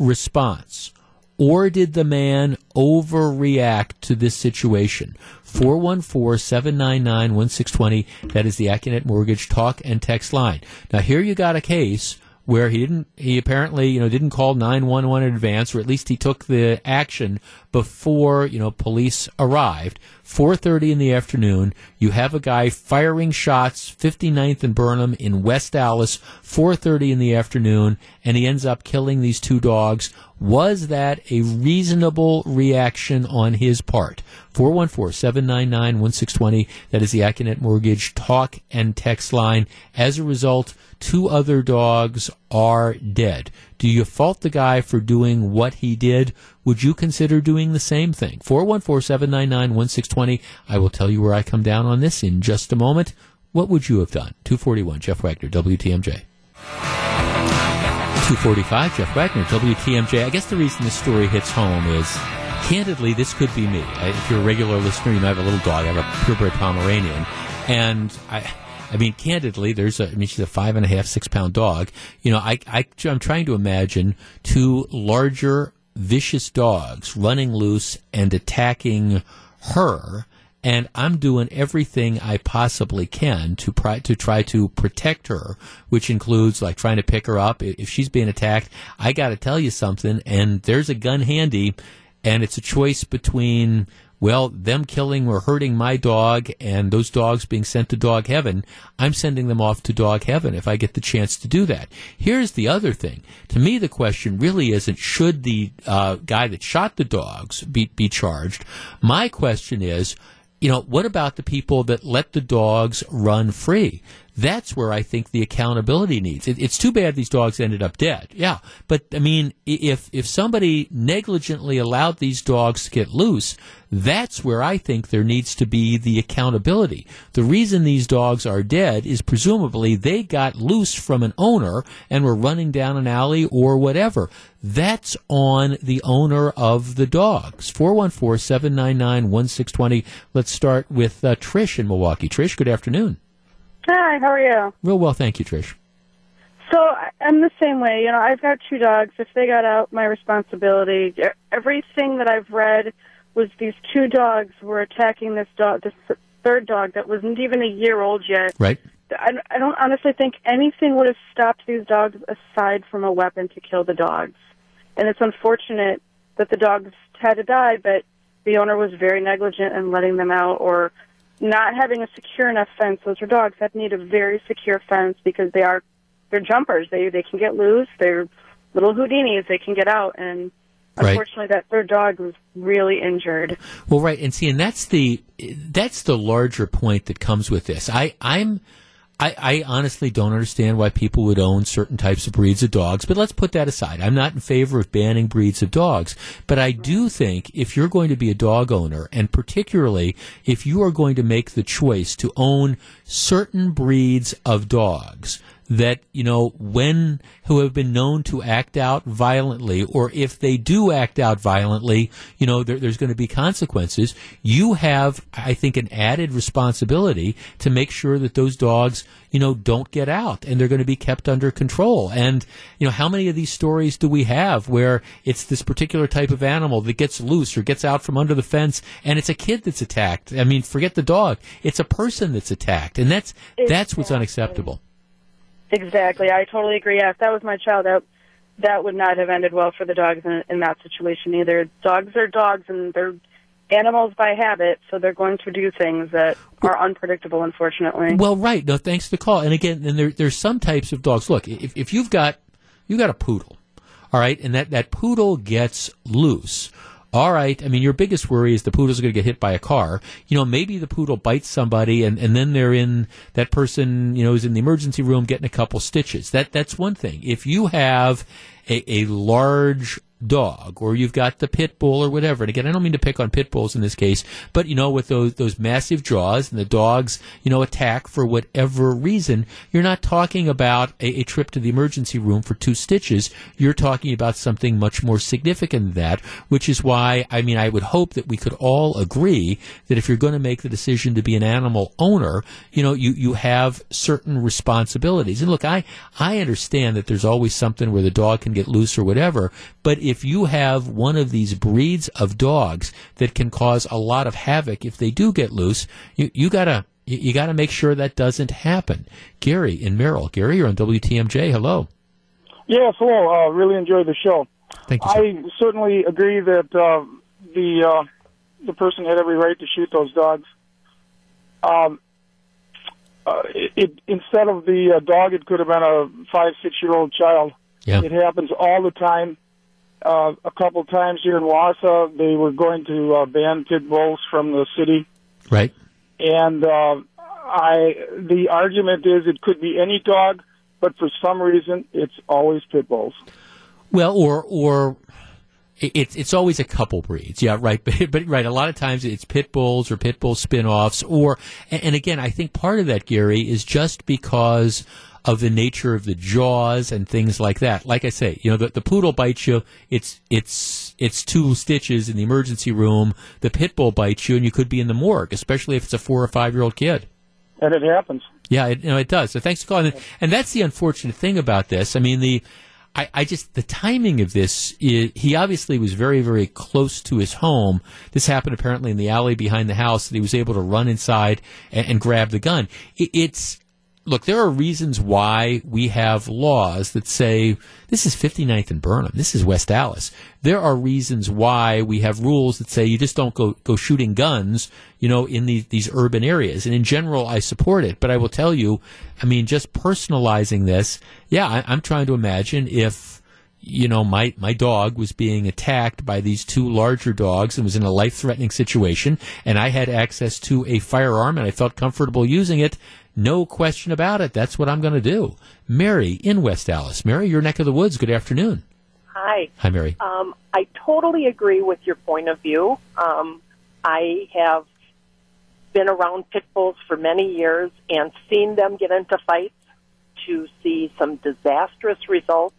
response? Or did the man overreact to this situation? 414-799-1620. That is the Accunet Mortgage talk and text line. Now here you got a case where he didn't he apparently you know didn't call 911 in advance or at least he took the action before you know police arrived. 4:30 in the afternoon you have a guy firing shots 59th and Burnham in West Allis 4:30 in the afternoon and he ends up killing these two dogs. Was that a reasonable reaction on his part? 414-799-1620 that is the Accunet Mortgage talk and text line. As a result two other dogs are dead. Do you fault the guy for doing what he did? Would you consider doing the same thing? 414-799-1620. I will tell you where I come down on this in just a moment. What would you have done? 241, Jeff Wagner, WTMJ. 245, Jeff Wagner, WTMJ. I guess the reason this story hits home is candidly, this could be me. If you're a regular listener, you know I have a little dog. I have a purebred Pomeranian, and I. I mean, candidly, there's a. I mean, she's a five and a half, six pound dog. You know, I, I, I'm trying to imagine two larger, vicious dogs running loose and attacking her and I'm doing everything I possibly can to try to try to protect her, which includes like trying to pick her up if she's being attacked. I got to tell you something, and there's a gun handy, and it's a choice between well, them killing or hurting my dog and those dogs being sent to dog heaven, I'm sending them off to dog heaven if I get the chance to do that. Here's the other thing. To me, the question really isn't should the uh, guy that shot the dogs be, be charged. My question is, you know, what about the people that let the dogs run free? That's where I think the accountability needs. It, it's too bad these dogs ended up dead. Yeah, but I mean, if if somebody negligently allowed these dogs to get loose, that's where I think there needs to be the accountability. The reason these dogs are dead is presumably they got loose from an owner and were running down an alley or whatever. That's on the owner of the dogs. 414 799 1620. Let's start with uh, Trish in Milwaukee. Trish, good afternoon. Hi, how are you? Real well, thank you, Trish. So I'm the same way. You know, I've got two dogs. If they got out, my responsibility. Everything that I've read was these two dogs were attacking this dog, this third dog that wasn't even a year old yet. Right. I, I don't honestly think anything would have stopped these dogs aside from a weapon to kill the dogs. And it's unfortunate that the dogs had to die, but the owner was very negligent in letting them out or not having a secure enough fence. Those are dogs that need a very secure fence because they are they're jumpers. They they can get loose. They're little Houdinis. They can get out and Right. unfortunately that third dog was really injured. Well, right, and see, and that's the that's the larger point that comes with this. I I'm. I, I honestly don't understand why people would own certain types of breeds of dogs, but let's put that aside. I'm not in favor of banning breeds of dogs, but I do think if you're going to be a dog owner, and particularly if you are going to make the choice to own certain breeds of dogs, that you know when who have been known to act out violently or if they do act out violently you know there, there's going to be consequences. You have i think an added responsibility to make sure that those dogs you know don't get out and they're going to be kept under control. And you know how many of these stories do we have where it's this particular type of animal that gets loose or gets out from under the fence and it's a kid that's attacked? I mean forget the dog. It's a person that's attacked and that's that's what's unacceptable Exactly. I totally agree. Yeah, if that was my child, that that would not have ended well for the dogs in, in that situation either. Dogs are dogs, and they're animals by habit, so they're going to do things that are unpredictable. Unfortunately. Well, right. No, thanks for the call. And again, and there, there's some types of dogs. Look, if, if you've got you've got a poodle, all right, and that that poodle gets loose. All right. I mean, your biggest worry is the poodle's going to get hit by a car. You know, maybe the poodle bites somebody, and, and then they're in that person. You know, is in the emergency room getting a couple stitches. That that's one thing. If you have a, a large dog or you've got the pit bull or whatever. And again, I don't mean to pick on pit bulls in this case, but you know, with those those massive jaws and the dogs, you know, attack for whatever reason, you're not talking about a, a trip to the emergency room for two stitches. You're talking about something much more significant than that, which is why I mean I would hope that we could all agree that if you're going to make the decision to be an animal owner, you know, you, you have certain responsibilities. And look, I I understand that there's always something where the dog can get loose or whatever, but if you have one of these breeds of dogs that can cause a lot of havoc if they do get loose, you, you gotta you, you gotta make sure that doesn't happen. Gary in Merrill. Gary, you're on WTMJ. Hello. Yes, hello. Uh, really enjoyed the show. Thank you. I certainly agree that uh, the uh, the person had every right to shoot those dogs. Um, uh, it, it instead of the uh, dog, it could have been a five, six year old child. Yeah. It happens all the time. Uh, a couple times here in Wausau, they were going to uh, ban pit bulls from the city, Right. and uh, I the argument is it could be any dog, but for some reason it's always pit bulls. Well, or or it's it's always a couple breeds, yeah, right. But, but right, a lot of times it's pit bulls or pit bull spin-offs, or and, and again, I think part of that, Gary, is just because of the nature of the jaws and things like that. Like I say, you know, the, the poodle bites you, it's it's it's two stitches in the emergency room. The pit bull bites you, and you could be in the morgue, especially if it's a four or five year old kid. And it happens. Yeah, it, you know, it does. So thanks for calling. And that's the unfortunate thing about this. I mean, the I, I just the timing of this. Is, he obviously was very, very close to his home. This happened apparently in the alley behind the house that he was able to run inside and, and grab the gun. It, it's look, there are reasons why we have laws that say this is 59th and Burnham, this is West Allis. There are reasons why we have rules that say you just don't go go shooting guns, you know, in these these urban areas. And in general, I support it. But I will tell you, I mean, just personalizing this, yeah, I, I'm trying to imagine if you know, my, my dog was being attacked by these two larger dogs and was in a life threatening situation, and I had access to a firearm and I felt comfortable using it. No question about it. That's what I'm going to do. Mary in West Allis. Mary, your neck of the woods. Good afternoon. Hi. Hi, Mary. Um, I totally agree with your point of view. Um, I have been around pit bulls for many years and seen them get into fights to see some disastrous results.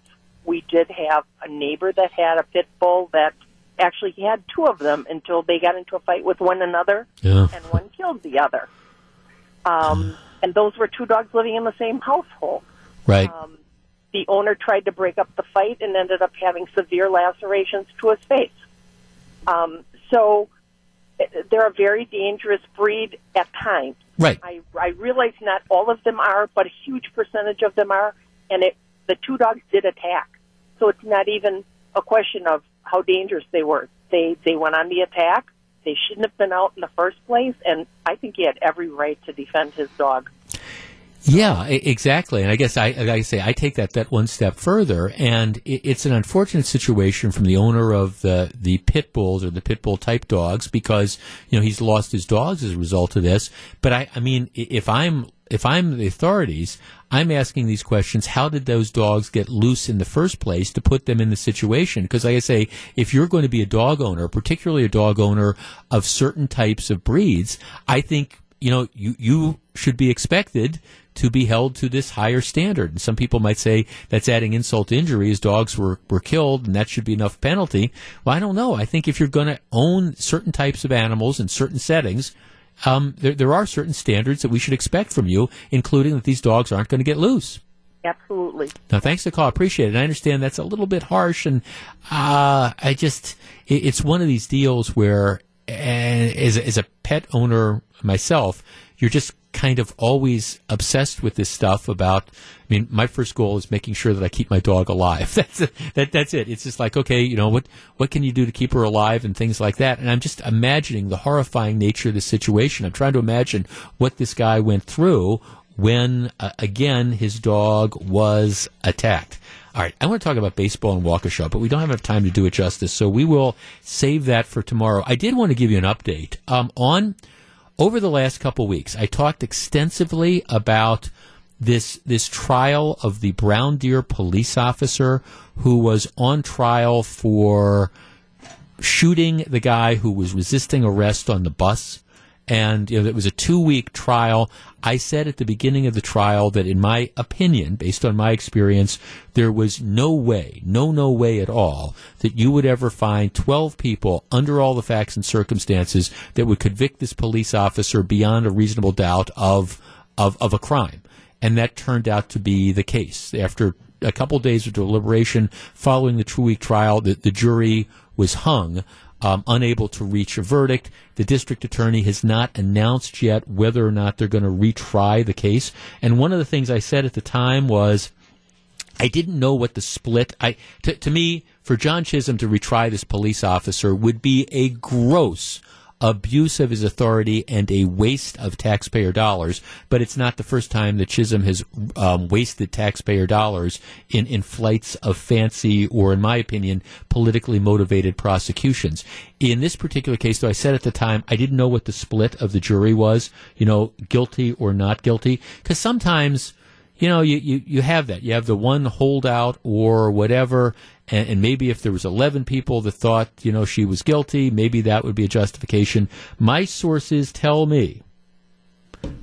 We did have a neighbor that had a pit bull that actually he had two of them until they got into a fight with one another Yeah. and one killed the other. Um, and those were two dogs living in the same household. Right. Um, the owner tried to break up the fight and ended up having severe lacerations to his face. Um, so eh, they're a very dangerous breed at times. Right. I, I realize not all of them are, but a huge percentage of them are. And it, the two dogs did attack. So it's not even a question of how dangerous they were. They, they went on the attack. They shouldn't have been out in the first place. And I think he had every right to defend his dog. Yeah, exactly. And I guess I, I say, I take that that one step further, and it, it's an unfortunate situation from the owner of the the pit bulls or the pit bull type dogs because you know he's lost his dogs as a result of this. But I, I mean, if I'm if I'm the authorities, I'm asking these questions. How did those dogs get loose in the first place to put them in the situation? Because, like I say, if you're going to be a dog owner, particularly a dog owner of certain types of breeds, I think you know you you should be expected to be held to this higher standard. And some people might say that's adding insult to injury as dogs were, were killed and that should be enough penalty. Well, I don't know. I think if you're going to own certain types of animals in certain settings, um, there, there are certain standards that we should expect from you, including that these dogs aren't going to get loose. Absolutely. Now, thanks for the call. Appreciate it. I understand that's a little bit harsh, and uh, I just, it, it's one of these deals where, uh, as, as a pet owner myself, you're just kind of always obsessed with this stuff about. I mean, my first goal is making sure that I keep my dog alive. That's it. That, that's it. It's just like, okay, you know, what what can you do to keep her alive and things like that. And I'm just imagining the horrifying nature of the situation. I'm trying to imagine what this guy went through when, uh, again, his dog was attacked. All right, I want to talk about baseball and Waukesha, but we don't have enough time to do it justice, so we will save that for tomorrow. I did want to give you an update um, on over the last couple weeks. I talked extensively about this this trial of the Brown Deer police officer who was on trial for shooting the guy who was resisting arrest on the bus. And you know, it was a two week trial. I said at the beginning of the trial that, in my opinion, based on my experience, there was no way, no, no way at all, that you would ever find 12 people under all the facts and circumstances that would convict this police officer beyond a reasonable doubt of, of, of a crime. And that turned out to be the case. After a couple days of deliberation following the two week trial, the, the jury was hung, um, unable to reach a verdict. The district attorney has not announced yet whether or not they're going to retry the case. And one of the things I said at the time was, I didn't know what the split. I to, to me, for John Chisholm to retry this police officer would be a gross abuse of his authority and a waste of taxpayer dollars. But it's not the first time that Chisholm has um, wasted taxpayer dollars in, in flights of fancy or, in my opinion, politically motivated prosecutions. In this particular case, though, I said at the time I didn't know what the split of the jury was. You know, guilty or not guilty, because sometimes you know, you, you, you have that. You have the one holdout or whatever, and, and maybe if there was 11 people that thought, you know, she was guilty, maybe that would be a justification. My sources tell me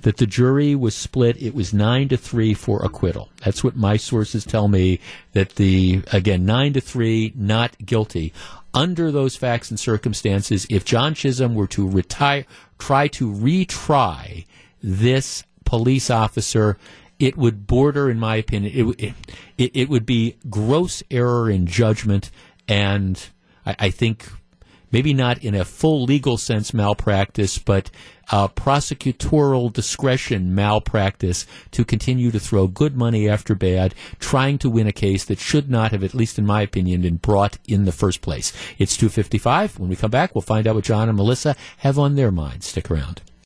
that the jury was split. It was nine to three for acquittal. That's what my sources tell me. That the again nine to three, not guilty. Under those facts and circumstances, if John Chisholm were to retire, try to retry this police officer, it would border, in my opinion, it, it, it would be gross error in judgment, and I, I think maybe not in a full legal sense malpractice, but uh, prosecutorial discretion malpractice to continue to throw good money after bad, trying to win a case that should not have, at least in my opinion, been brought in the first place. It's 255. When we come back, we'll find out what John and Melissa have on their minds. Stick around.